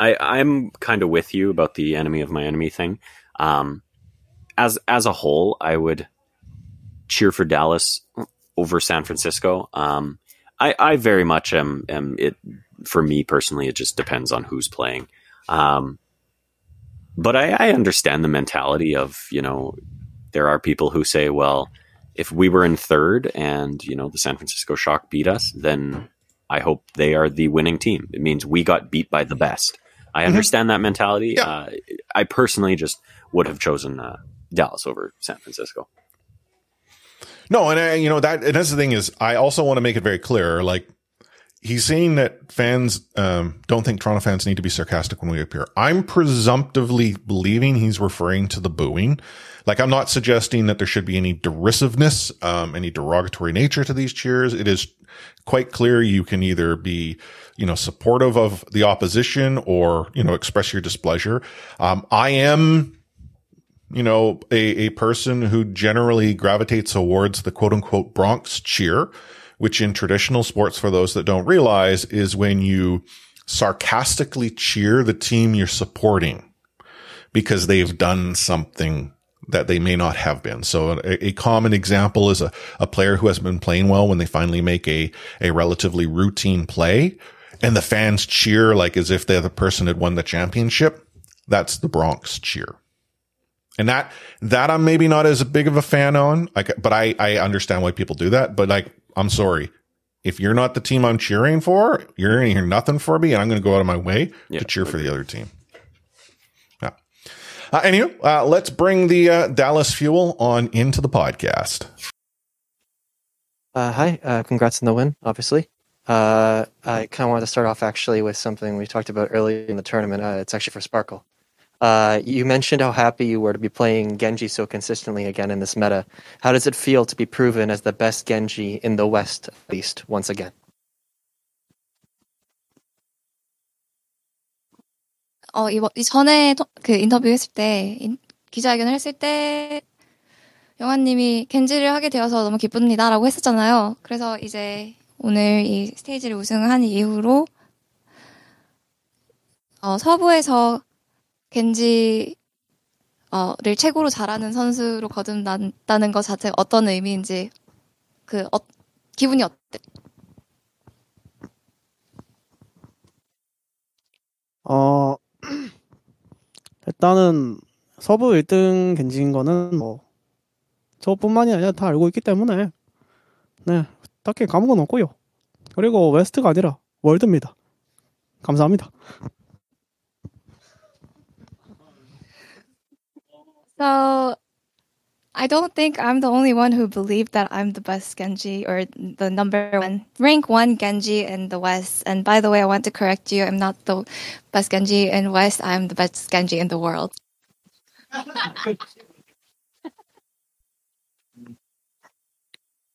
Speaker 3: I I'm kind of with you about the enemy of my enemy thing. Um, as as a whole, I would cheer for Dallas over San Francisco. Um, I I very much am am it for me personally. It just depends on who's playing. Um, but I, I understand the mentality of you know there are people who say, well, if we were in third and you know the San Francisco Shock beat us, then I hope they are the winning team. It means we got beat by the best. I understand that mentality.
Speaker 2: Yeah.
Speaker 3: Uh, I personally just would have chosen uh, Dallas over San Francisco.
Speaker 2: No, and I, you know that, and that's the thing is, I also want to make it very clear. Like he's saying that fans um, don't think Toronto fans need to be sarcastic when we appear. I'm presumptively believing he's referring to the booing. Like I'm not suggesting that there should be any derisiveness, um, any derogatory nature to these cheers. It is quite clear you can either be, you know, supportive of the opposition or, you know, express your displeasure. Um, I am you know, a, a person who generally gravitates towards the quote unquote Bronx cheer, which in traditional sports, for those that don't realize, is when you sarcastically cheer the team you're supporting because they've done something that they may not have been. So a, a common example is a, a player who has been playing well when they finally make a, a relatively routine play and the fans cheer like as if they're the person had won the championship. That's the Bronx cheer. And that, that I'm maybe not as big of a fan on, like, but I, I understand why people do that. But like, I'm sorry. If you're not the team I'm cheering for, you're going to hear nothing for me and I'm going to go out of my way
Speaker 3: Yeah,
Speaker 2: to cheer for the other team. Yeah. Uh, anyway, uh, let's bring the uh, Dallas Fuel on into the podcast.
Speaker 6: Uh, hi, uh, congrats on the win, obviously. Uh, I kind of wanted to start off actually with something we talked about earlier in the tournament. Uh, it's actually for Sparkle. Uh, you mentioned how happy you were to be playing Genji so consistently again in this meta. How does it feel to be proven as the best Genji in the West, at least once again?
Speaker 7: 어, 이번, 이전에 토- 그 인터뷰 했을 때, 인- 기자회견을 했을 때, 영환님이 겐지를 하게 되어서 너무 기쁩니다. 라고 했었잖아요. 그래서 이제 오늘 이 스테이지를 우승한 이후로, 어, 서부에서 겐지, 어, 를 최고로 잘하는 선수로 거듭난다는 것 자체가 어떤 의미인지, 그, 어, 기분이 어때?
Speaker 8: 어, 일단은 서부 1등 겐지인 거는 뭐 저뿐만이 아니라 다 알고 있기 때문에 네, 딱히 감흥은 없고요. 그리고 웨스트가 아니라 월드입니다. 감사합니다.
Speaker 7: So, I don't think I'm the only one who believed that I'm the best Genji or the number one, rank one Genji in the West. And by the way, I want to correct you. I'm not the best Genji in West. I'm the best Genji in the world.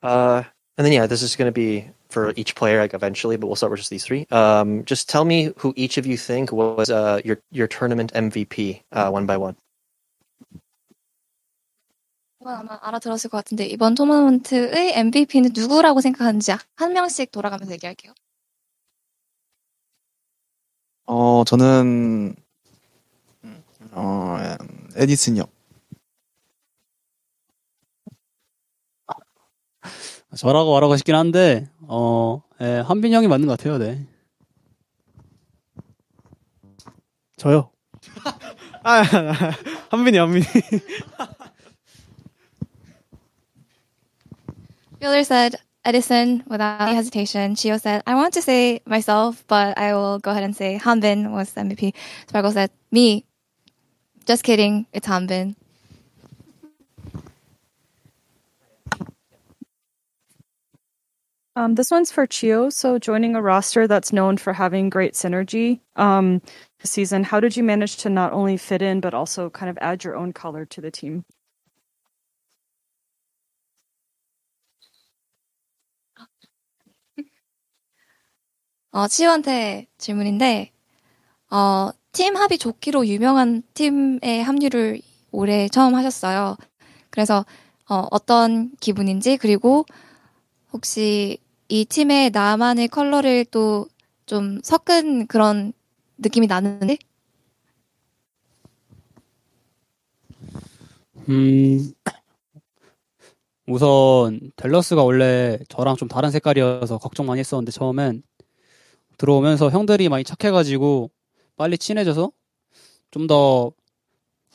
Speaker 6: Uh, and then yeah, this is going to be for each player like eventually, but we'll start with just these three. Um, just tell me who each of you think was uh, your your tournament MVP uh, one by one.
Speaker 7: 이건 아마 알아들었을 것 같은데 이번 토너먼트의 MVP는 누구라고 생각하는지 한 명씩 돌아가면서 얘기할게요.
Speaker 9: 어, 저는, 어, 에디슨이요.
Speaker 10: 저라고 말하고 싶긴 한데, 어, 예, 한빈 형이 맞는 것 같아요, 네.
Speaker 8: 저요. 아, 한빈이 한빈이.
Speaker 7: Fielder said Edison without any hesitation. Chio said, I want to say myself, but I will go ahead and say Hanbin was MVP. Sparkle said, me. Just kidding. It's Hanbin.
Speaker 11: Um, this one's for Chio. So joining a roster that's known for having great synergy um, this season, how did you manage to not only fit in but also kind of add your own color to the team?
Speaker 7: 어, 치유한테 질문인데, 어, 팀 합이 좋기로 유명한 팀에 합류를 올해 처음 하셨어요. 그래서, 어, 어떤 기분인지, 그리고 혹시 이 팀의 나만의 컬러를 또 좀 섞은 그런 느낌이 나는지?
Speaker 10: 음, 우선, 댈러스가 원래 저랑 좀 다른 색깔이어서 걱정 많이 했었는데, 처음엔 들어오면서 형들이 많이 착해가지고, 빨리 친해져서, 좀 더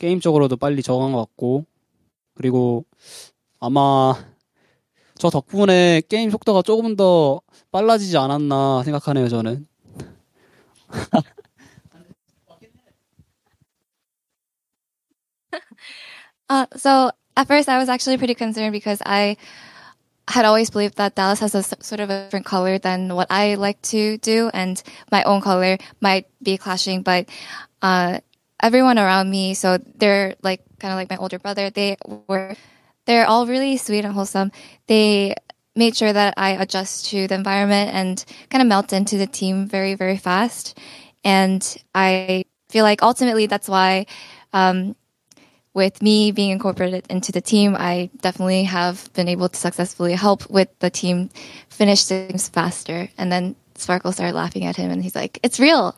Speaker 10: 게임적으로도 빨리 적응한 것 같고, 그리고 아마, 저 덕분에 게임 속도가 조금 더 빨라지지 않았나 생각하네요, 저는.
Speaker 7: Uh, so at first I was actually pretty concerned because I had always believed that Dallas has a sort of a different color than what I like to do, and my own color might be clashing. But uh, everyone around me, so they're like kind of like my older brother. They were, they're all really sweet and wholesome. They made sure that I adjust to the environment and kind of melt into the team very, very fast. And I feel like ultimately that's why um, with me being incorporated into the team, I definitely have been able to successfully help with the team finish things faster. And then Sparkle started laughing at him and he's like, it's real.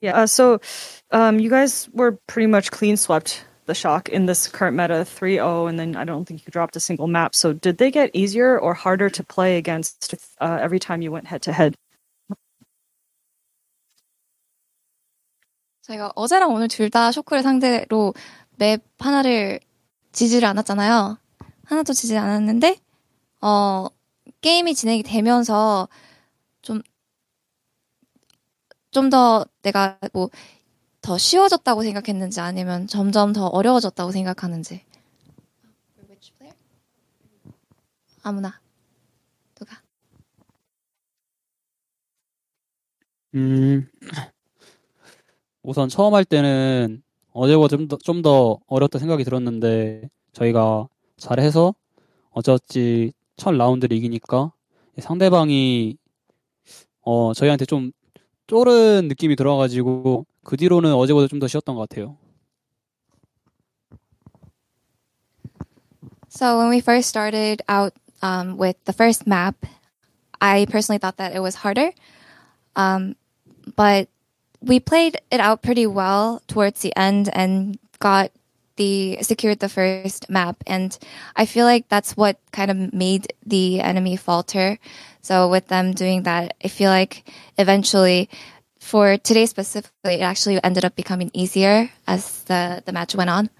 Speaker 11: Yeah. Uh, so, um, you guys were pretty much clean swept the shock in this current meta 3-0, and then I don't think you dropped a single map. So, did they get easier or harder to play against uh, every time you went head to head?
Speaker 7: 저희가 어제랑 오늘 둘 다 쇼크를 상대로 맵 하나를 지지를 않았잖아요. 하나도 지지 않았는데, 어, 게임이 진행이 되면서 좀, 좀 더 내가 뭐, 더 쉬워졌다고 생각했는지 아니면 점점 더 어려워졌다고 생각하는지. 아무나. 누가?
Speaker 10: 음, 우선 처음 할 때는 어제보다 좀 더, 좀 더 어렵다 생각이 들었는데, 저희가 잘해서 어쩌지 첫 라운드를 이기니까 상대방이, 어, 저희한테 좀 쫄은 느낌이 들어가지고, 그 뒤로는 어제보다 좀 더 쉬웠던 것 같아요.
Speaker 7: So when we first started out um, with the first map, I personally thought that it was harder. Um, but we played it out pretty well towards the end and got the secured the first map and I feel like that's what kind of made the enemy falter. So with them doing that, I feel like eventually for today specifically, it actually ended up becoming easier as the, the match went on.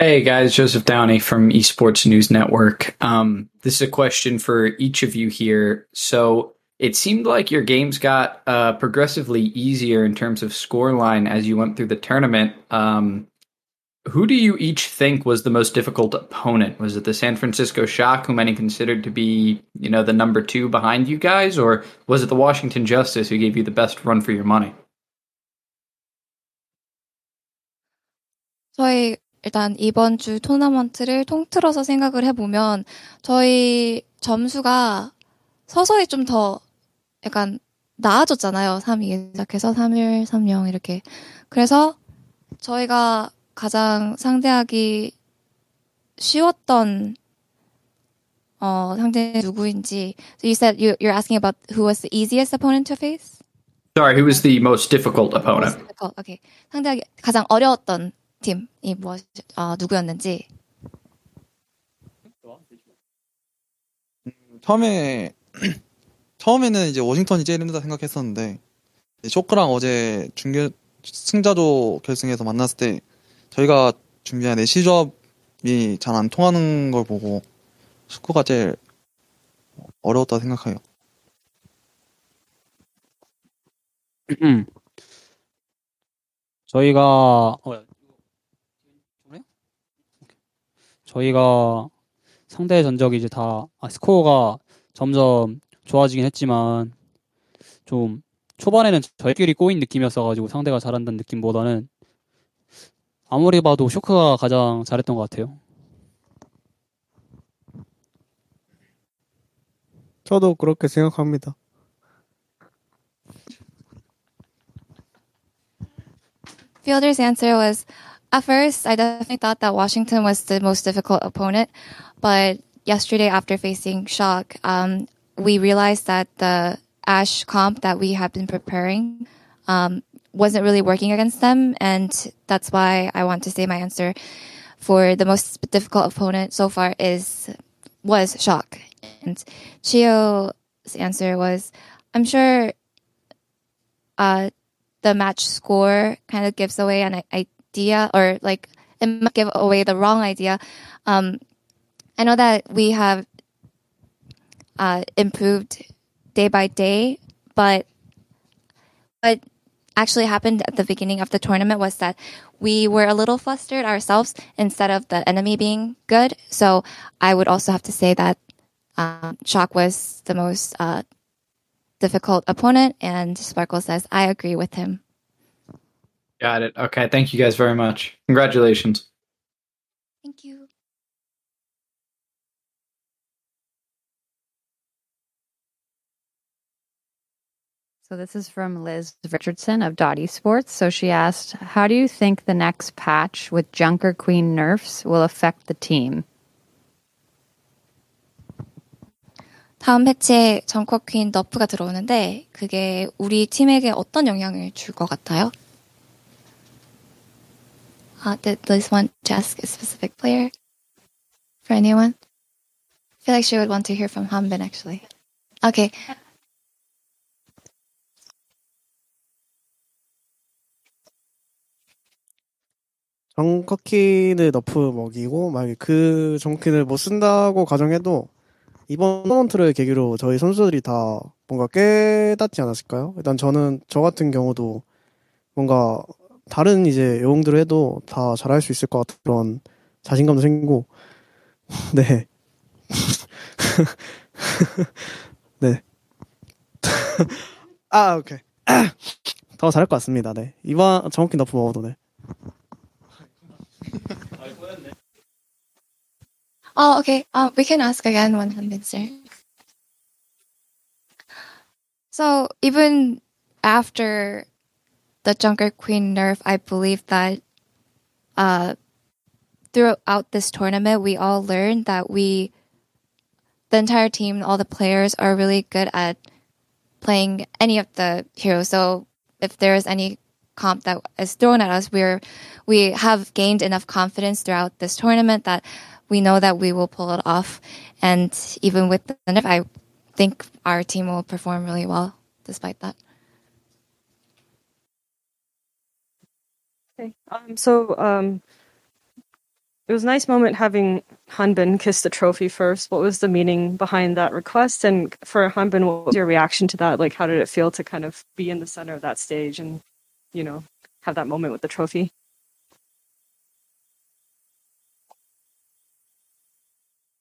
Speaker 12: Hey guys, Joseph Downey from Esports News Network. Um, this is a question for each of you here. So it seemed like your games got uh, progressively easier in terms of scoreline as you went through the tournament. Um, who do you each think was the most difficult opponent? Was it the San Francisco Shock, who many considered to be, you know, the number two behind you guys, or was it the Washington Justice who gave you the best run for your money?
Speaker 7: 저희 일단 이번 주 토너먼트를 통틀어서 생각을 해보면 저희 점수가 서서히 좀 더 약간 나아졌잖아요. 3위 시작해서 3일, 3영 이렇게. 그래서 저희가 가장 상대하기 쉬웠던 어, 상대 누구인지. So you said you, you're asking about who was the easiest opponent to face?
Speaker 12: Sorry, who was the most difficult opponent?
Speaker 7: 어, 오케이. 상대하기 가장 어려웠던 팀이 뭐, 어, 누구였는지.
Speaker 9: 처음에 처음에는 이제 워싱턴이 제일 힘들다 생각했었는데 쇼크랑 어제 중결 승자조 결승에서 만났을 때 저희가 준비한 애시 조합이 잘 안 통하는 걸 보고 축구가 제일 어려웠다 생각해요.
Speaker 10: 음. 저희가 어, 저희가 상대 전적이 이제 다 아, 스코어가 점점 좋아지긴 했지만 좀 초반에는 저희끼리 꼬인 느낌이었어가지고 상대가 잘한다는 느낌보다는 아무리 봐도 쇼크가 가장 잘했던 것 같아요.
Speaker 8: 저도 그렇게 생각합니다.
Speaker 7: Fielder's answer was, at first, I definitely thought that Washington was the most difficult opponent, but yesterday after facing Shock, um, we realized that the Ash comp that we had been preparing, um, wasn't really working against them, and that's why I want to say my answer for the most difficult opponent so far is was Shock, and Chio's answer was, I'm sure, uh, the match score kind of gives away an idea or like it might give away the wrong idea. Um, I know that we have uh, improved day by day, but what actually happened at the beginning of the tournament was that we were a little flustered ourselves instead of the enemy being good. So I would also have to say that um, Shock was the most uh, difficult opponent, and Sparkle says I agree with him.
Speaker 12: Got it. Okay. Thank you guys very much. Congratulations.
Speaker 7: Thank you.
Speaker 13: So this is from Liz Richardson of Dot Esports. So she asked, "How do you think the next patch with Junker Queen nerfs will affect the team?"
Speaker 7: 다음 패치에 정커 퀸 너프가 들어오는데 그게 우리 팀에게 어떤 영향을 줄 것 같아요? Uh, did Liz want to ask a specific player for anyone? I feel like she would want to hear from Hanbin actually. Okay.
Speaker 8: 정커킨을 너프 먹이고 만약에 그 정킨을 못 쓴다고 가정해도 이번 토너먼트를 계기로 저희 선수들이 다 뭔가 깨닫지 않았을까요? 일단 저는 저 같은 경우도 뭔가 다른 이제 영웅들을 해도 다 잘할 수 있을 것 같은 그런 자신감도 생기고 네. 네. 아, 오케이. 더 잘할 것 같습니다. 네. 이번 정확히 너프 먹어도 네.
Speaker 7: Oh, okay. Uh, we can ask again when Hanbin's there. So even after the Junker Queen nerf, I believe that uh, throughout this tournament, we all learned that we, the entire team, all the players are really good at playing any of the heroes. So if there's any comp that is thrown at us, we're, we have gained enough confidence throughout this tournament that we know that we will pull it off. And even with the nerf, I think our team will perform really well despite that.
Speaker 11: Okay. Um, so um, it was a nice moment having Hanbin kiss the trophy first. What was the meaning behind that request? And for Hanbin, what was your reaction to that? Like, how did it feel to kind of be in the center of that stage and, you know, have that moment with the trophy?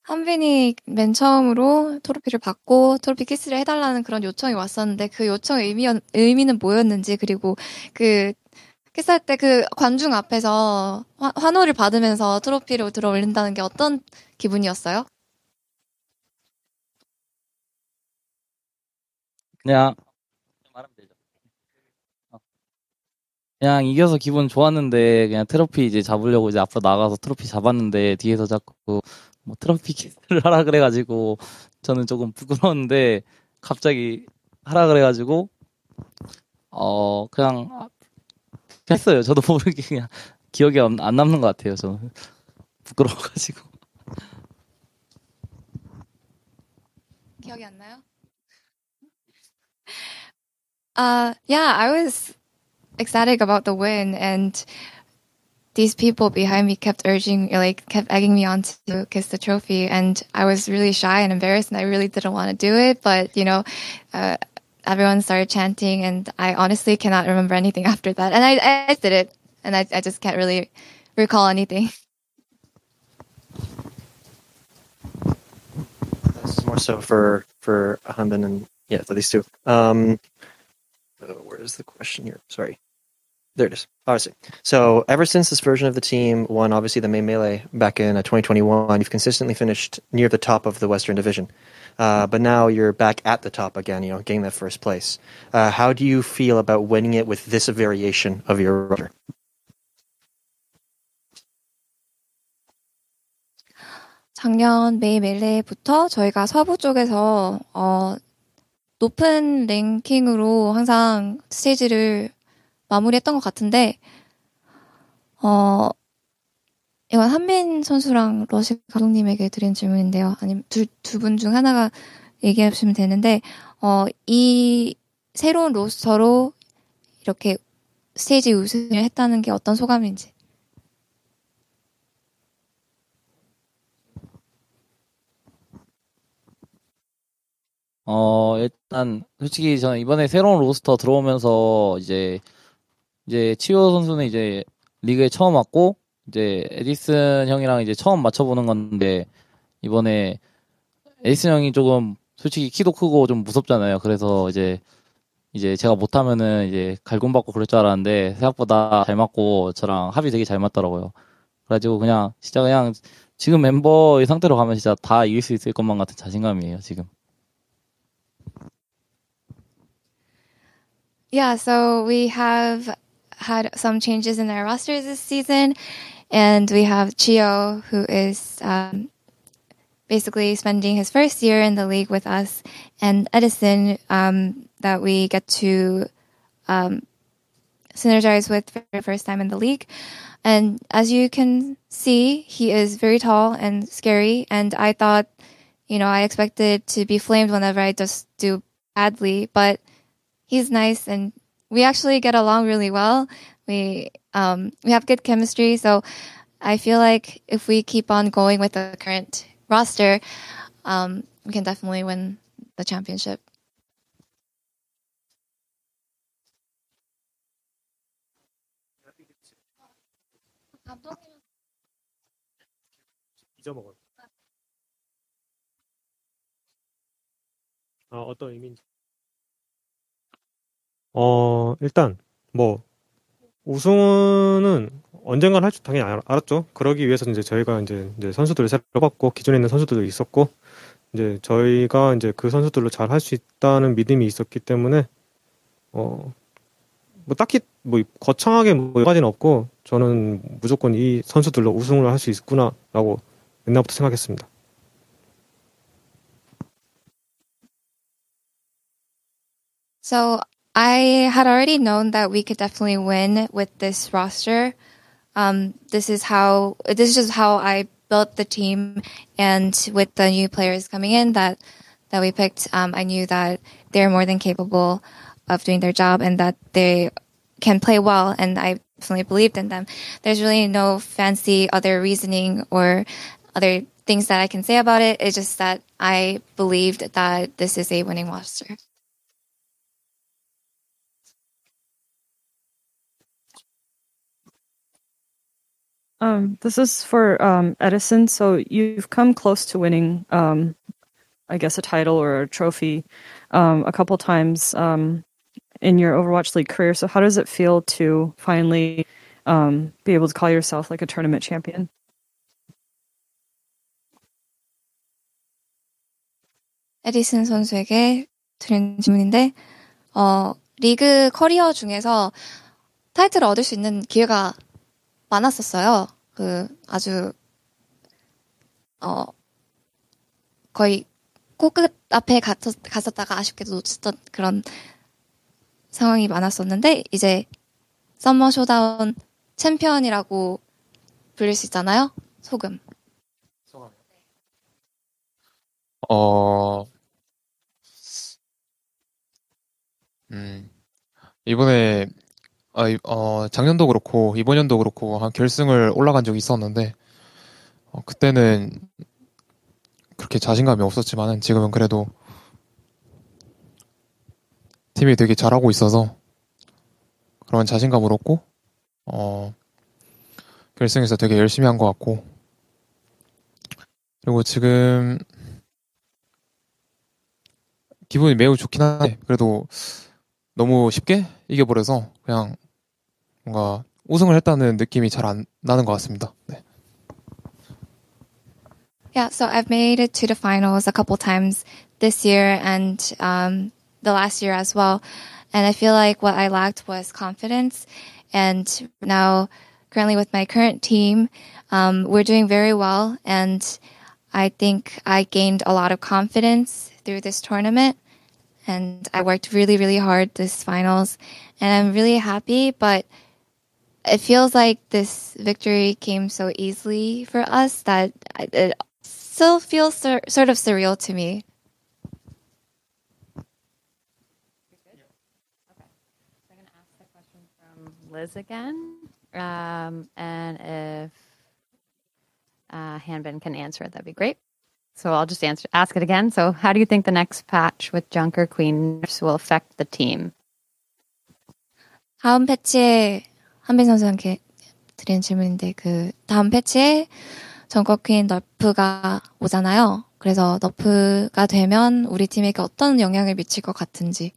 Speaker 7: 한빈이 맨 처음으로 트로피를 받고 트로피 키스를 해달라는 그런 요청이 왔었는데 그 요청의 의미, 의미는 뭐였는지 그리고 그 키스할 때 그 관중 앞에서 화, 환호를 받으면서 트로피를 들어 올린다는 게 어떤 기분이었어요?
Speaker 4: 그냥 말하면 되죠. 어. 그냥 이겨서 기분 좋았는데 그냥 트로피 이제 잡으려고 이제 앞으로 나가서 트로피 잡았는데 뒤에서 자꾸 뭐 트로피 키스를 하라 그래가지고 저는 조금 부끄러웠는데 갑자기 하라 그래가지고 어 그냥 했어요. 저도 모르게 그냥 기억에 안 남는 것 같아요. 저는 부끄러워가지고.
Speaker 7: 기억이 안 나요? Uh, yeah, I was ecstatic about the win and these people behind me kept urging, like, kept egging me on to kiss the trophy. And I was really shy and embarrassed and I really didn't want to do it. But, you know, uh, everyone started chanting and I honestly cannot remember anything after that. And I, I did it and I, I just can't really recall anything.
Speaker 6: This is more so for for Hanbin and yeah, for these two. Um, uh, where is the question here? Sorry, there it is. Obviously. So ever since this version of the team won, obviously the May Melee back in uh, 2021, you've consistently finished near the top of the Western Division. Uh, but now you're back at the top again. You know, getting that first place. Uh, how do you feel about winning it with this variation of your roster?
Speaker 7: 저희가 서부 쪽에서 어, 높은 랭킹으로 항상 스테이지를 마무리했던 것 같은데 어, 이건 한민 선수랑 러시 감독님에게 드린 질문인데요. 아니면 두분 중 하나가 얘기해 주시면 되는데 어, 이 새로운 로스터로 이렇게 스테이지 우승을 했다는 게 어떤 소감인지.
Speaker 4: 어, 일단, 솔직히 저는 이번에 새로운 로스터 들어오면서 이제, 이제 치오 선수는 이제 리그에 처음 왔고, 이제 에디슨 형이랑 이제 처음 맞춰보는 건데, 이번에 에디슨 형이 조금 솔직히 키도 크고 좀 무섭잖아요. 그래서 이제, 이제 제가 못하면은 이제 갈굼받고 그럴 줄 알았는데, 생각보다 잘 맞고 저랑 합이 되게 잘 맞더라고요. 그래가지고 그냥, 진짜 그냥 지금 멤버의 상태로 가면 진짜 다 이길 수 있을 것만 같은 자신감이에요, 지금.
Speaker 7: Yeah, so we have had some changes in our rosters this season, and we have Chio, who is um, basically spending his first year in the league with us, and Edison, um, that we get to um, synergize with for the first time in the league. And as you can see, he is very tall and scary, and I thought, you know, I expected to be flamed whenever I just do badly, but he's nice and we actually get along really well. We um we have good chemistry, so I feel like if we keep on going with the current roster, um we can definitely win the championship.
Speaker 14: 잊어먹어요. 아, 어떤 의미인지. 어, 일단, 뭐, 우승은 언젠간 할 줄 당연히 알- 알았죠. 그러기 위해서 이제 저희가 이제, 이제 선수들을 새로 뽑았고, 기존에 있는 선수들도 있었고, 이제 저희가 이제 그 선수들로 잘 할 수 있다는 믿음이 있었기 때문에, 어, 뭐 딱히 뭐 거창하게 뭐 여기까지는 없고, 저는 무조건 이 선수들로 우승을 할 수 있구나라고 옛날부터 생각했습니다.
Speaker 7: I had already known that we could definitely win with this roster. Um, this is how this is just how I built the team, and with the new players coming in that that we picked, um, I knew that they're more than capable of doing their job and that they can play well, and I definitely believed in them. There's really no fancy other reasoning or other things that I can say about it. It's just that I believed that this is a winning roster.
Speaker 11: Um, this is for um, Edison. So you've come close to winning, um, I guess, a title or a trophy um, a couple times um, in your Overwatch League career. So how does it feel to finally um, be able to call yourself like a tournament champion?
Speaker 7: 에디슨 선수에게 드린 질문인데, 어, 리그 커리어 중에서 타이틀을 얻을 수 있는 기회가 많았었어요. 그, 아주, 어, 거의 코끝 앞에 갔었, 갔었다가 아쉽게도 놓쳤던 그런 상황이 많았었는데, 이제 썸머 쇼다운 챔피언이라고 불릴 수 있잖아요? 소금.
Speaker 15: 어, 음, 이번에, 아, 이- 어, 작년도 그렇고, 이번 연도 그렇고, 한 결승을 올라간 적이 있었는데, 어, 그때는 그렇게 자신감이 없었지만은, 지금은 그래도 팀이 되게 잘하고 있어서, 그런 자신감을 얻고, 어, 결승에서 되게 열심히 한 것 같고, 그리고 지금, 기분이 매우 좋긴 한데 그래도 너무 쉽게 이겨버려서 그냥 뭔가 우승을 했다는 느낌이 잘 안 나는 것 같습니다. 네.
Speaker 7: Yeah, so I've made it to the finals a couple times this year and um, the last year as well. And I feel like what I lacked was confidence. And now, currently with my current team, um, we're doing very well. And I think I gained a lot of confidence through this tournament. And I worked really, really hard this finals. And I'm really happy, but it feels like this victory came so easily for us that I- it still feels sur- sort of surreal to me.
Speaker 13: Liz again. Um, and if uh, Hanbin can answer it, that'd be great. So I'll just answer, ask it again. So, how do you think the next patch with Junker Queen nerfs will affect the team?
Speaker 7: 다음 패치에 한빈 선수한테 드리는 질문인데 그 다음 패치에 정거퀸 너프가 오잖아요. 그래서 너프가 되면 우리 팀에게 어떤 영향을 미칠 것 같은지.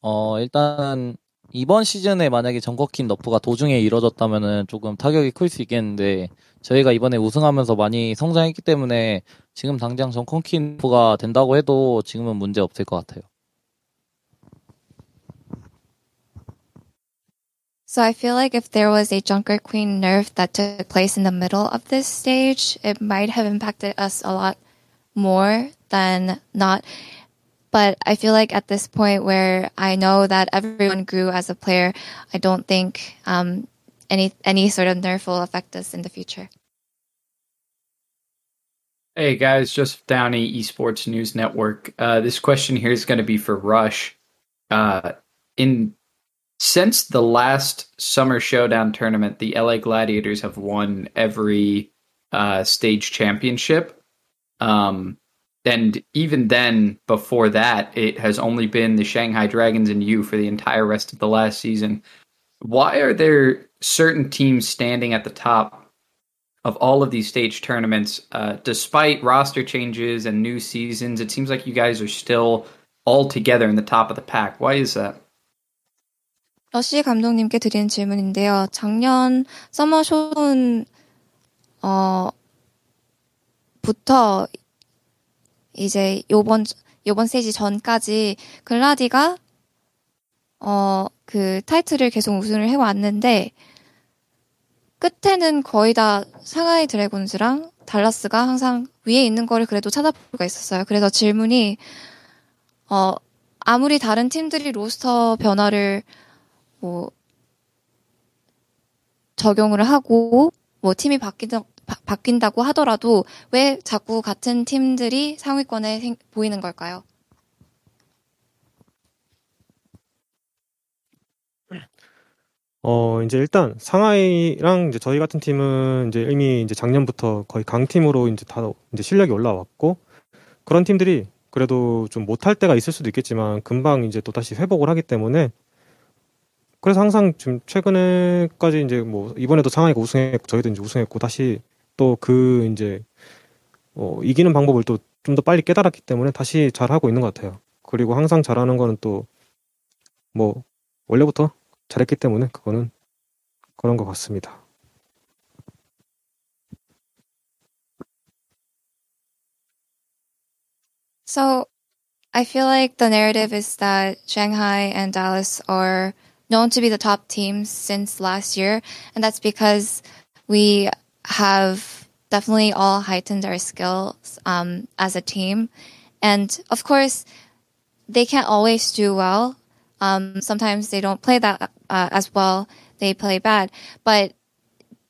Speaker 4: 어, 일단 이번 시즌에 만약에 정거킨 너프가 도중에 이뤄졌다면은 조금 타격이 클 수 있겠는데 저희가 이번에 우승하면서 많이 성장했기 때문에 지금 당장 정거킨 너프가 된다고 해도 지금은 문제 없을 것 같아요.
Speaker 7: So I feel like if there was a Junker Queen nerf that took place in the middle of this stage, it might have impacted us a lot more than not. But I feel like at this point where I know that everyone grew as a player, I don't think um, any any sort of nerf will affect us in the future.
Speaker 12: Hey guys, Joseph Downey, Esports News Network. Uh, this question here is going to be for Rush. Uh, in since the last Summer Showdown tournament, the LA Gladiators have won every uh, stage championship. Um, and even then, before that, it has only been the Shanghai Dragons and you for the entire rest of the last season. Why are there certain teams standing at the top of all of these stage tournaments, uh, despite roster changes and new seasons? It seems like you guys are still all together in the top of the pack. Why is that?
Speaker 7: 러시 감독님께 드리는 질문인데요. 작년 서머 쇼는 어 부터 이제 요번 요번 스테이지 전까지 글라디가 어 그 타이틀을 계속 우승을 해 왔는데 끝에는 거의 다 상하이 드래곤즈랑 달라스가 항상 위에 있는 거를 그래도 찾아볼 수가 있었어요. 그래서 질문이 어 아무리 다른 팀들이 로스터 변화를 뭐 적용을 하고 뭐 팀이 바뀌다, 바, 바뀐다고 하더라도 왜 자꾸 같은 팀들이 상위권에 생, 보이는 걸까요?
Speaker 14: 어, 이제 일단 상하이랑 이제 저희 같은 팀은 이제 이미 이제 작년부터 거의 강팀으로 이제 다 이제 실력이 올라왔고 그런 팀들이 그래도 좀 못할 때가 있을 수도 있겠지만 금방 이제 또 다시 회복을 하기 때문에 그래서 항상 지금 최근에까지 이제 뭐 이번에도 상하이가 우승했고 저희도 이제 우승했고 다시 또 그 이제 어 이기는 방법을 또 좀 더 빨리 깨달았기 때문에 다시 잘 하고 있는 것 같아요. 그리고 항상 잘하는 거는 또 뭐 원래부터 잘했기 때문에 그거는 그런 것 같습니다.
Speaker 7: So I feel like the narrative is that Shanghai and Dallas are known to be the top teams since last year, and that's because we have definitely all heightened our skills um, as a team. And of course, they can't always do well. Um, sometimes they don't play that uh, as well. They play bad, but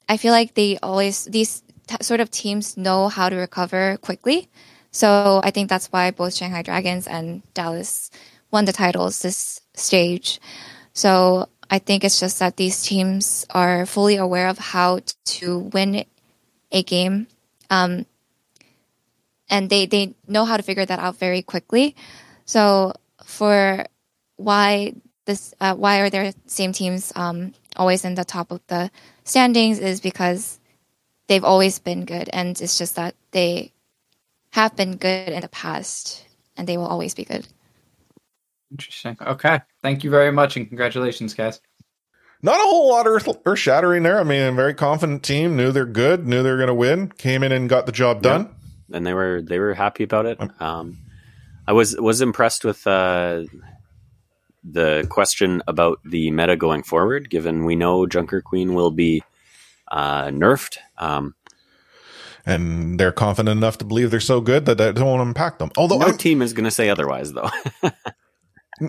Speaker 7: I feel like they always these t- sort of teams know how to recover quickly. So I think that's why both Shanghai Dragons and Dallas won the titles this stage. So I think it's just that these teams are fully aware of how to win a game. Um, and they, they know how to figure that out very quickly. So for why this, uh, why are there same teams, um, always in the top of the standings is because they've always been good. And it's just that they have been good in the past and they will always be good.
Speaker 12: Interesting. Okay. Thank you very much and congratulations, guys.
Speaker 2: Not a whole lot earth, earth shattering there. I mean, a very confident team, knew they're good, knew they were going to win, came in and got the job done.
Speaker 3: Yeah. And they were they were happy about it. Um, I was was impressed with uh, the question about the meta going forward, given we know Junker Queen will be uh, nerfed. Um,
Speaker 2: and they're confident enough to believe they're so good that that won't impact them. Although
Speaker 3: no
Speaker 2: I'm,
Speaker 3: team is going to say otherwise, though.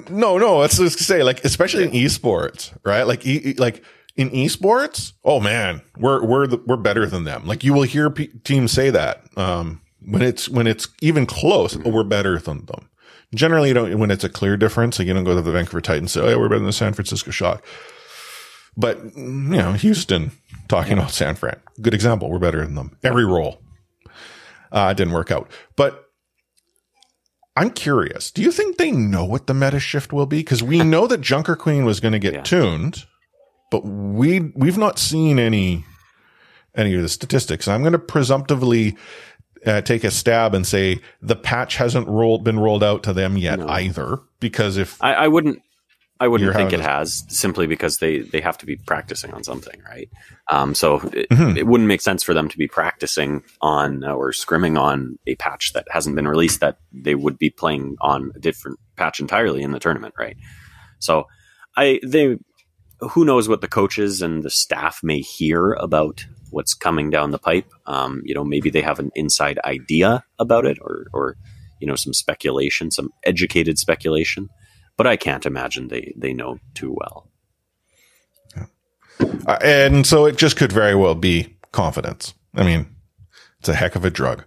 Speaker 2: no, no, let's just say like, especially in esports, right? Like, e- like in esports, oh man, we're we're the, we're better than them. Like you will hear p- teams say that um, when it's when it's even close, oh, we're better than them. Generally, you don't, when it's a clear difference, like you don't go to the Vancouver Titans and say, oh, yeah, we're better than the San Francisco Shock. But, you know, Houston, talking about San Fran, good example. We're better than them. Every role. Uh, it didn't work out. But I'm curious. Do you think they know what the meta shift will be? Because we know that Junker Queen was going to get tuned, but we we've not seen any any of the statistics. I'm going to presumptively uh, take a stab and say the patch hasn't rolled been rolled out to them yet either. Because if
Speaker 3: I, I wouldn't, I wouldn't think it has simply because they they have to be practicing on something, right? Um, so it,
Speaker 2: Mhm.
Speaker 3: it wouldn't make sense for them to be practicing on uh, or scrimming on a patch that hasn't been released that they would be playing on a different patch entirely in the tournament, right? So I they who knows what the coaches and the staff may hear about what's coming down the pipe. Um, you know, maybe they have an inside idea about it or or you know some speculation, some educated speculation. But I can't imagine they they know too well.
Speaker 2: Uh, and so it just could very well be confidence. I mean, it's a heck of a drug.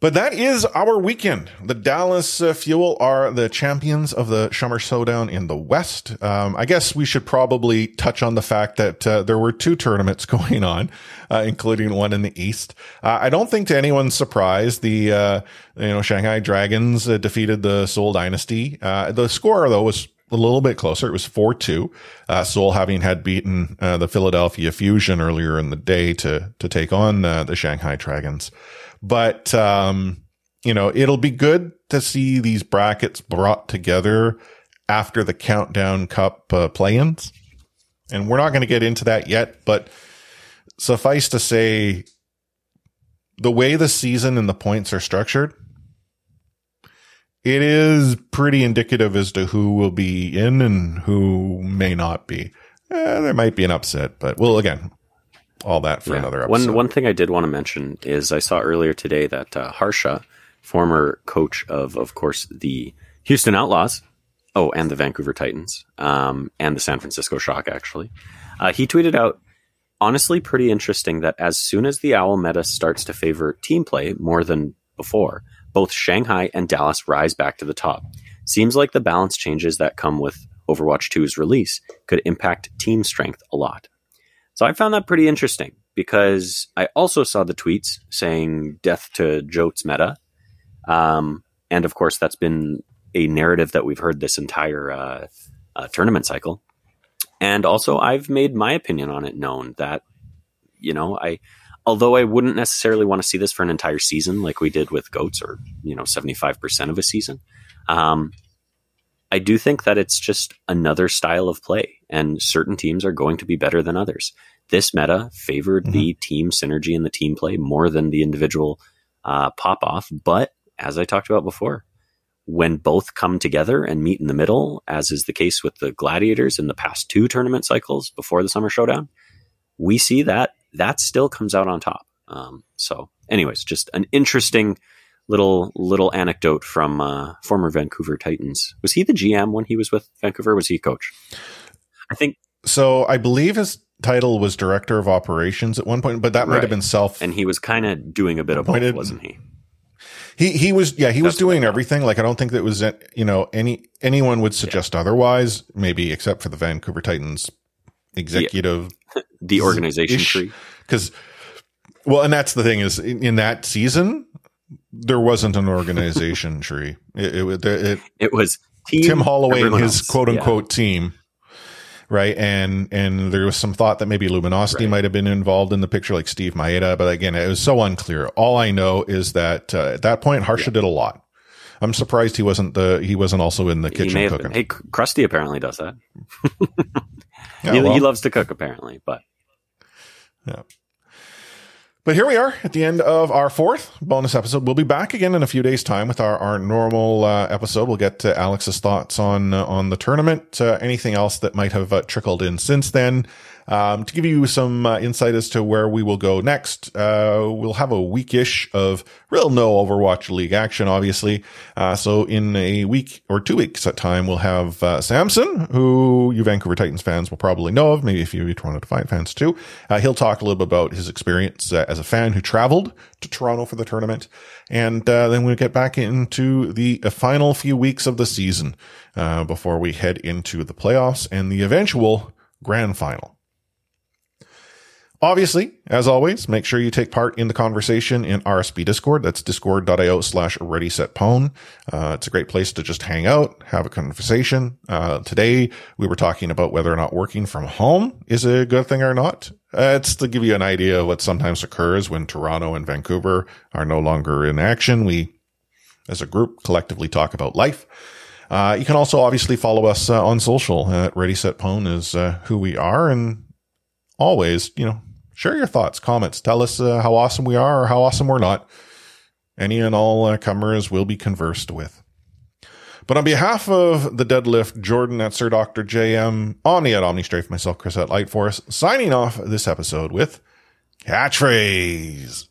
Speaker 2: But that is our weekend. The Dallas uh, Fuel are the champions of the Summer Showdown in the West. Um, I guess we should probably touch on the fact that uh, there were two tournaments going on, uh, including one in the East. Uh, I don't think to anyone's surprise, the uh, you know Shanghai Dragons uh, defeated the Seoul Dynasty. Uh, the score though was a little bit closer. It was 4-2. Uh, Seoul having had beaten uh, the Philadelphia Fusion earlier in the day to to take on uh, the Shanghai Dragons. But um, you know, it'll be good to see these brackets brought together after the Countdown Cup uh, play-ins. And we're not going to get into that yet, but suffice to say the way the season and the points are structured, it is pretty indicative as to who will be in and who may not be. Eh, there might be an upset, but we'll again, all that for
Speaker 3: Yeah.
Speaker 2: another episode.
Speaker 3: One one thing I did want to mention is I saw earlier today that uh, Harsha, former coach of, of course, the Houston Outlaws, oh, and the Vancouver Titans, um, and the San Francisco Shock, actually, uh, he tweeted out, honestly, pretty interesting that as soon as the Owl meta starts to favor team play more than before, both Shanghai and Dallas rise back to the top. Seems like the balance changes that come with Overwatch 2's release could impact team strength a lot. So I found that pretty interesting because I also saw the tweets saying death to Jotes meta. Um, and of course, that's been a narrative that we've heard this entire uh, uh, tournament cycle. And also, I've made my opinion on it known that, you know, I, although I wouldn't necessarily want to see this for an entire season like we did with Goats or, you know, 75% of a season, um, I do think that it's just another style of play, and certain teams are going to be better than others. This meta favored the team synergy and the team play more than the individual uh, pop off. But as I talked about before, when both come together and meet in the middle, as is the case with the Gladiators in the past two tournament cycles before the Summer Showdown, we see that that still comes out on top. Um, so, anyways, just an interesting little little anecdote from uh, former Vancouver Titans. Was he the GM when he was with Vancouver? Was he a coach? I think
Speaker 2: So I believe his title was director of operations at one point, but that might have been self.
Speaker 3: and he was kind of doing a bit of both, wasn't he?
Speaker 2: He he was yeah he was doing everything. Like I don't think that was you know any anyone would suggest otherwise. Maybe except for the Vancouver Titans executive
Speaker 3: The organization tree.
Speaker 2: because well, and that's the thing is in, in that season there wasn't an organization tree. It, it, it,
Speaker 3: It was team,
Speaker 2: Tim Holloway and his quote
Speaker 3: Yeah.
Speaker 2: unquote team. Right. And, and there was some thought that maybe Luminosity might have been involved in the picture, like Steve Maida. But again, it was so unclear. All I know is that uh, at that point, Harsha did a lot. I'm surprised he wasn't the, he wasn't also in the kitchen
Speaker 3: have
Speaker 2: cooking.
Speaker 3: been. Hey, Crusty apparently does that.
Speaker 2: Yeah,
Speaker 3: he,
Speaker 2: well.
Speaker 3: he loves to cook, apparently. But
Speaker 2: Yeah. But here we are at the end of our fourth bonus episode. We'll be back again in a few days' time with our, our normal uh, episode. We'll get to Alex's thoughts on uh, on the tournament, uh, anything else that might have uh, trickled in since then. Um, to give you some uh, insight as to where we will go next, uh, we'll have a weekish of real no Overwatch League action, obviously. Uh, so in a week or two weeks at time, we'll have uh, Samson, who you Vancouver Titans fans will probably know of, maybe a few Toronto Defiant fans too. Uh, he'll talk a little bit about his experience uh, as a fan who traveled to Toronto for the tournament. And uh, then we'll get back into the final few weeks of the season uh, before we head into the playoffs and the eventual grand final. Obviously, as always, make sure you take part in the conversation in RSP Discord. That's discord.io slash ready set pwn. Uh, it's a great place to just hang out, have a conversation. Uh, today we were talking about whether or not working from home is a good thing or not. Uh, it's to give you an idea of what sometimes occurs when Toronto and Vancouver are no longer in action. We, as a group, collectively talk about life. Uh, you can also obviously follow us uh, on social at Ready Set Pwn is uh, who we are and always, you know, share your thoughts, comments. Tell us uh, how awesome we are or how awesome we're not. Any and all uh, comers will be conversed with. But on behalf of the deadlift, Jordan at Sir Dr. JM, Omni at OmniStrafe, myself, Chris at Lightforce, signing off this episode with catchphrase.